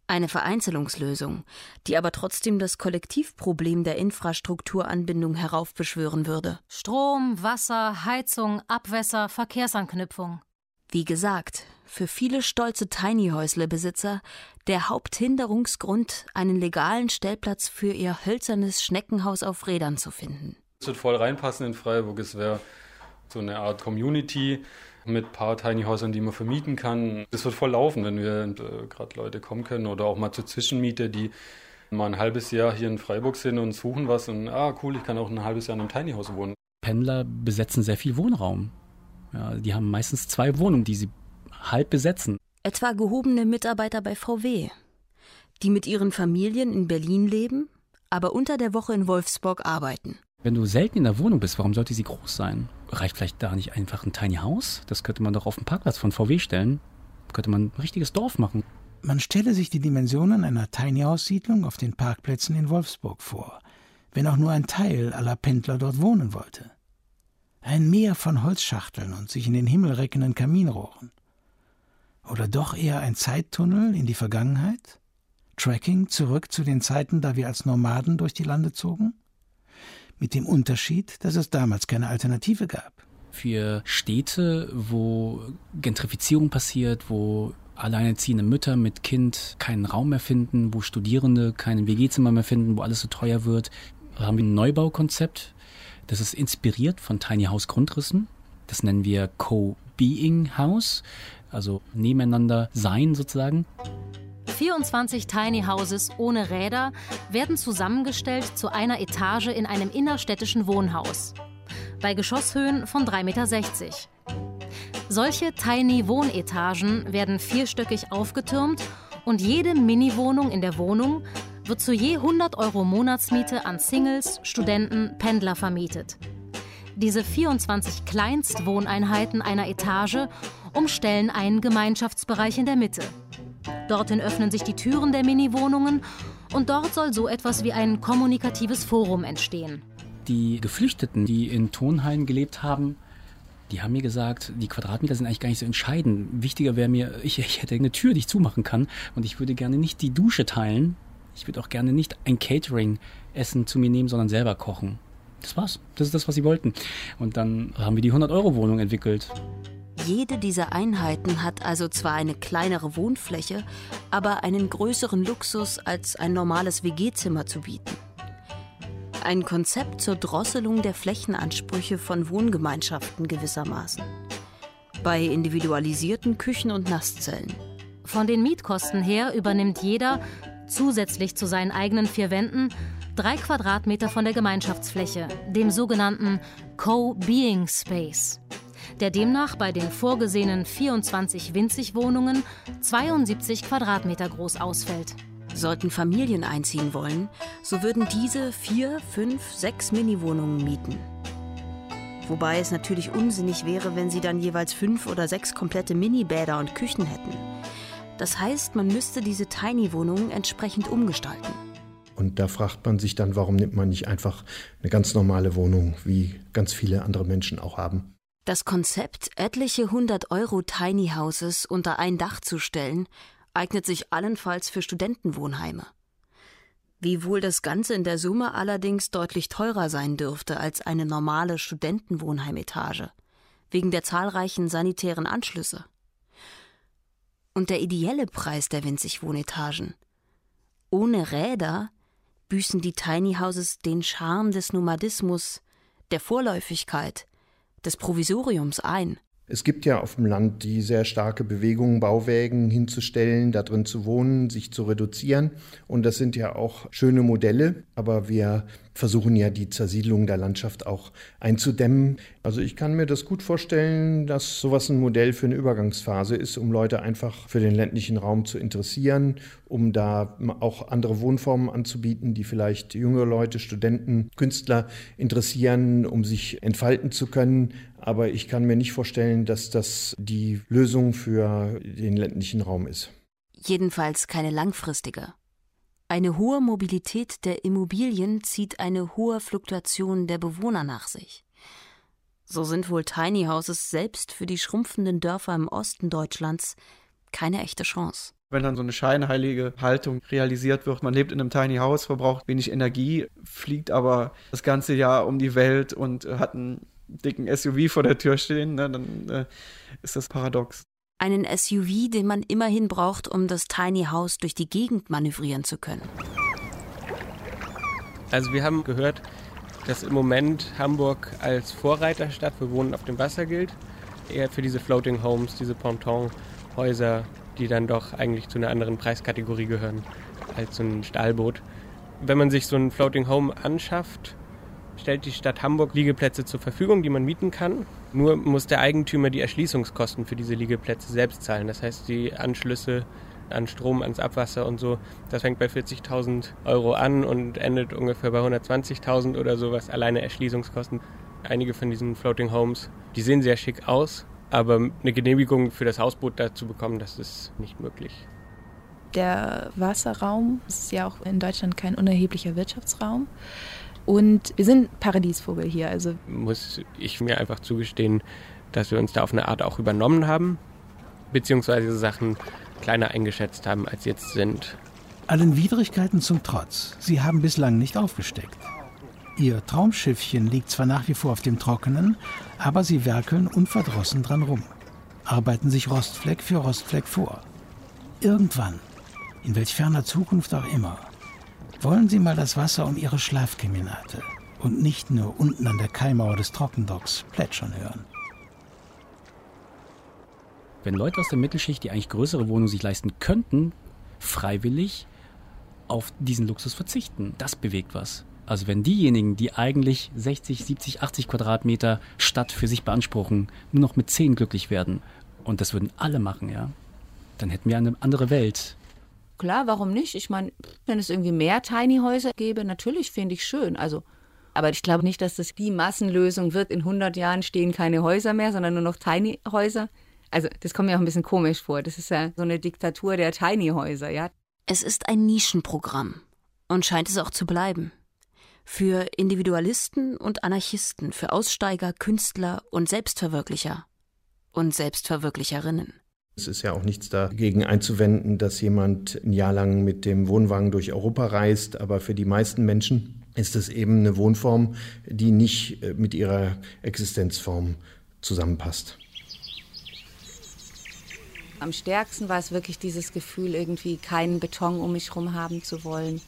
Eine Vereinzelungslösung, die aber trotzdem das Kollektivproblem der Infrastrukturanbindung heraufbeschwören würde. Strom, Wasser, Heizung, Abwässer, Verkehrsanknüpfung. Wie gesagt, für viele stolze Tiny-Häusle-Besitzer der Haupthinderungsgrund, einen legalen Stellplatz für ihr hölzernes Schneckenhaus auf Rädern zu finden. Es wird voll reinpassen in Freiburg. Es wäre so eine Art Community mit ein paar Tiny Häusern, die man vermieten kann. Das wird voll laufen, wenn wir äh, gerade Leute kommen können oder auch mal zur Zwischenmiete, die mal ein halbes Jahr hier in Freiburg sind und suchen was und ah cool, ich kann auch ein halbes Jahr in einem Tiny House wohnen. Pendler besetzen sehr viel Wohnraum. Ja, die haben meistens zwei Wohnungen, die sie halb besetzen. Etwa gehobene Mitarbeiter bei VW, die mit ihren Familien in Berlin leben aber unter der Woche in Wolfsburg arbeiten. Wenn du selten in der Wohnung bist, warum sollte sie groß sein? Reicht vielleicht da nicht einfach ein Tiny House? Das könnte man doch auf den Parkplatz von VW stellen. Könnte man ein richtiges Dorf machen. Man stelle sich die Dimensionen einer Tiny House Siedlung auf den Parkplätzen in Wolfsburg vor, wenn auch nur ein Teil aller Pendler dort wohnen wollte. Ein Meer von Holzschachteln und sich in den Himmel reckenden Kaminrohren. Oder doch eher ein Zeittunnel in die Vergangenheit? Tracking zurück zu den Zeiten, da wir als Nomaden durch die Lande zogen? Mit dem Unterschied, dass es damals keine Alternative gab. Für Städte, wo Gentrifizierung passiert, wo alleinerziehende Mütter mit Kind keinen Raum mehr finden, wo Studierende kein WG-Zimmer mehr finden, wo alles so teuer wird, haben wir ein Neubaukonzept. Das ist inspiriert von Tiny House Grundrissen. Das nennen wir Co-Being House, also nebeneinander sein sozusagen. 24 Tiny Houses ohne Räder werden zusammengestellt zu einer Etage in einem innerstädtischen Wohnhaus. Bei Geschosshöhen von 3,60 Meter. Solche Tiny Wohnetagen werden vierstöckig aufgetürmt und jede Mini-Wohnung in der Wohnung wird zu je 100 Euro Monatsmiete an Singles, Studenten, Pendler vermietet. Diese 24 Kleinstwohneinheiten einer Etage umstellen einen Gemeinschaftsbereich in der Mitte. Dorthin öffnen sich die Türen der Mini-Wohnungen und dort soll so etwas wie ein kommunikatives Forum entstehen. Die Geflüchteten, die in Tonhallen gelebt haben, die haben mir gesagt, die Quadratmeter sind eigentlich gar nicht so entscheidend. Wichtiger wäre mir, ich, ich hätte eine Tür, die ich zumachen kann und ich würde gerne nicht die Dusche teilen. Ich würde auch gerne nicht ein Catering-Essen zu mir nehmen, sondern selber kochen. Das war's. Das ist das, was sie wollten. Und dann haben wir die 100-Euro-Wohnung entwickelt. Jede dieser Einheiten hat also zwar eine kleinere Wohnfläche, aber einen größeren Luxus als ein normales WG-Zimmer zu bieten. Ein Konzept zur Drosselung der Flächenansprüche von Wohngemeinschaften gewissermaßen. Bei individualisierten Küchen und Nasszellen. Von den Mietkosten her übernimmt jeder, zusätzlich zu seinen eigenen vier Wänden, drei Quadratmeter von der Gemeinschaftsfläche, dem sogenannten Co-Being Space der demnach bei den vorgesehenen 24 Winzigwohnungen 72 Quadratmeter groß ausfällt. Sollten Familien einziehen wollen, so würden diese vier, fünf, sechs Mini-Wohnungen mieten. Wobei es natürlich unsinnig wäre, wenn sie dann jeweils fünf oder sechs komplette Mini-Bäder und Küchen hätten. Das heißt, man müsste diese Tiny-Wohnungen entsprechend umgestalten. Und da fragt man sich dann, warum nimmt man nicht einfach eine ganz normale Wohnung, wie ganz viele andere Menschen auch haben. Das Konzept, etliche hundert Euro Tiny Houses unter ein Dach zu stellen, eignet sich allenfalls für Studentenwohnheime. Wiewohl das Ganze in der Summe allerdings deutlich teurer sein dürfte als eine normale Studentenwohnheimetage, wegen der zahlreichen sanitären Anschlüsse. Und der ideelle Preis der Winzigwohnetagen. Ohne Räder büßen die Tiny Houses den Charme des Nomadismus, der Vorläufigkeit, des Provisoriums ein. Es gibt ja auf dem Land die sehr starke Bewegung, Bauwägen hinzustellen, da drin zu wohnen, sich zu reduzieren. Und das sind ja auch schöne Modelle, aber wir versuchen ja die Zersiedlung der Landschaft auch einzudämmen. Also ich kann mir das gut vorstellen, dass sowas ein Modell für eine Übergangsphase ist, um Leute einfach für den ländlichen Raum zu interessieren, um da auch andere Wohnformen anzubieten, die vielleicht junge Leute, Studenten, Künstler interessieren, um sich entfalten zu können. Aber ich kann mir nicht vorstellen, dass das die Lösung für den ländlichen Raum ist. Jedenfalls keine langfristige. Eine hohe Mobilität der Immobilien zieht eine hohe Fluktuation der Bewohner nach sich. So sind wohl Tiny Houses selbst für die schrumpfenden Dörfer im Osten Deutschlands keine echte Chance. Wenn dann so eine scheinheilige Haltung realisiert wird, man lebt in einem Tiny House, verbraucht wenig Energie, fliegt aber das ganze Jahr um die Welt und hat einen dicken SUV vor der Tür stehen, ne, dann äh, ist das paradox. Einen SUV, den man immerhin braucht, um das Tiny House durch die Gegend manövrieren zu können. Also wir haben gehört, dass im Moment Hamburg als Vorreiterstadt für Wohnen auf dem Wasser gilt. Eher für diese Floating Homes, diese Pontonhäuser, die dann doch eigentlich zu einer anderen Preiskategorie gehören als so ein Stahlboot. Wenn man sich so ein Floating Home anschafft, stellt die Stadt Hamburg Liegeplätze zur Verfügung, die man mieten kann. Nur muss der Eigentümer die Erschließungskosten für diese Liegeplätze selbst zahlen. Das heißt, die Anschlüsse an Strom, ans Abwasser und so. Das fängt bei 40.000 Euro an und endet ungefähr bei 120.000 oder sowas, alleine Erschließungskosten. Einige von diesen Floating Homes, die sehen sehr schick aus, aber eine Genehmigung für das Hausboot da zu bekommen, das ist nicht möglich. Der Wasserraum ist ja auch in Deutschland kein unerheblicher Wirtschaftsraum. Und wir sind Paradiesvogel hier. Also muss ich mir einfach zugestehen, dass wir uns da auf eine Art auch übernommen haben, beziehungsweise Sachen kleiner eingeschätzt haben, als jetzt sind. Allen Widrigkeiten zum Trotz, sie haben bislang nicht aufgesteckt. Ihr Traumschiffchen liegt zwar nach wie vor auf dem Trockenen, aber sie werkeln unverdrossen dran rum, arbeiten sich Rostfleck für Rostfleck vor. Irgendwann, in welch ferner Zukunft auch immer, wollen sie mal das Wasser um ihre Schlafkeminate und nicht nur unten an der Kaimauer des Trockendocks plätschern hören. Wenn Leute aus der Mittelschicht, die eigentlich größere Wohnungen sich leisten könnten, freiwillig auf diesen Luxus verzichten, das bewegt was. Also wenn diejenigen, die eigentlich 60, 70, 80 Quadratmeter Stadt für sich beanspruchen, nur noch mit 10 glücklich werden, und das würden alle machen, ja, dann hätten wir eine andere Welt. Klar, warum nicht? Ich meine, wenn es irgendwie mehr Tiny Häuser gäbe, natürlich finde ich schön. Also, aber ich glaube nicht, dass das die Massenlösung wird. In 100 Jahren stehen keine Häuser mehr, sondern nur noch Tiny Häuser. Also, das kommt mir auch ein bisschen komisch vor. Das ist ja so eine Diktatur der Tiny Häuser, ja. Es ist ein Nischenprogramm und scheint es auch zu bleiben. Für Individualisten und Anarchisten, für Aussteiger, Künstler und Selbstverwirklicher und Selbstverwirklicherinnen. Es ist ja auch nichts dagegen einzuwenden, dass jemand ein Jahr lang mit dem Wohnwagen durch Europa reist, aber für die meisten Menschen ist es eben eine Wohnform, die nicht äh, mit ihrer Existenzform zusammenpasst. Am stärksten war es wirklich dieses Gefühl, irgendwie keinen Beton um mich herum haben zu wollen.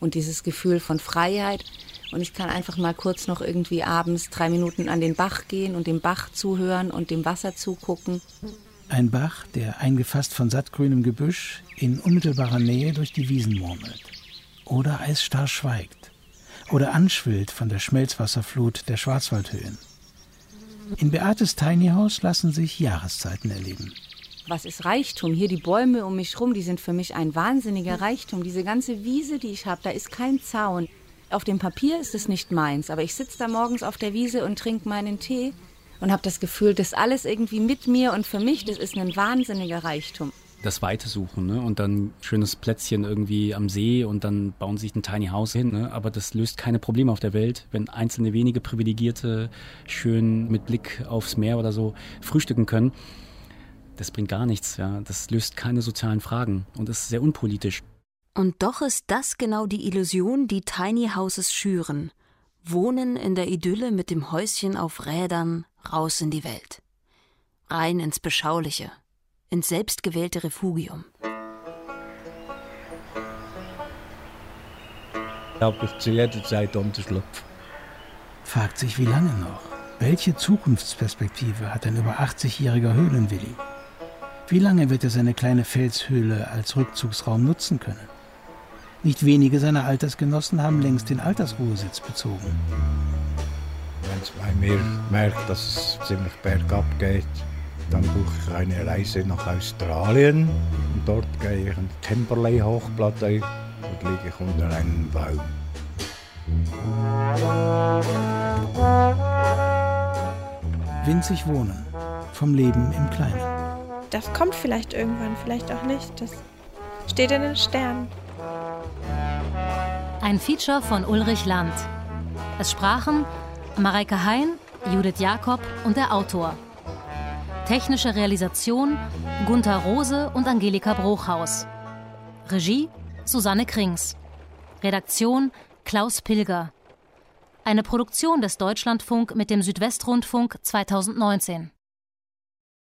Und dieses Gefühl von Freiheit. Und ich kann einfach mal kurz noch irgendwie abends drei Minuten an den Bach gehen und dem Bach zuhören und dem Wasser zugucken. Ein Bach, der eingefasst von sattgrünem Gebüsch in unmittelbarer Nähe durch die Wiesen murmelt. Oder eisstarr schweigt. Oder anschwillt von der Schmelzwasserflut der Schwarzwaldhöhen. In Beates Tiny House lassen sich Jahreszeiten erleben was ist Reichtum? Hier die Bäume um mich rum, die sind für mich ein wahnsinniger Reichtum. Diese ganze Wiese, die ich habe, da ist kein Zaun. Auf dem Papier ist es nicht meins, aber ich sitze da morgens auf der Wiese und trinke meinen Tee und habe das Gefühl, das alles irgendwie mit mir und für mich, das ist ein wahnsinniger Reichtum. Das Weite suchen ne? und dann schönes Plätzchen irgendwie am See und dann bauen sie sich ein Tiny House hin. Ne? Aber das löst keine Probleme auf der Welt, wenn einzelne wenige Privilegierte schön mit Blick aufs Meer oder so frühstücken können das bringt gar nichts. Ja. Das löst keine sozialen Fragen und ist sehr unpolitisch. Und doch ist das genau die Illusion, die Tiny Houses schüren. Wohnen in der Idylle mit dem Häuschen auf Rädern raus in die Welt. Rein ins Beschauliche, ins selbstgewählte Refugium. Habe ich zu jeder Zeit Unterschlupf. Fragt sich, wie lange noch? Welche Zukunftsperspektive hat ein über 80-jähriger Höhlenwilli? Wie lange wird er seine kleine Felshöhle als Rückzugsraum nutzen können? Nicht wenige seiner Altersgenossen haben längst den Altersruhesitz bezogen. Wenn es bei mir merkt, dass es ziemlich bergab geht, dann buche ich eine Reise nach Australien. Und dort gehe ich in die Temperley Hochplatte und liege ich unter einem Baum. Winzig wohnen. Vom Leben im Kleinen das kommt vielleicht irgendwann, vielleicht auch nicht. Das steht in den Sternen. Ein Feature von Ulrich Land. Es sprachen Mareike Hein, Judith Jakob und der Autor. Technische Realisation Gunther Rose und Angelika Bruchhaus. Regie Susanne Krings. Redaktion Klaus Pilger. Eine Produktion des Deutschlandfunk mit dem Südwestrundfunk 2019.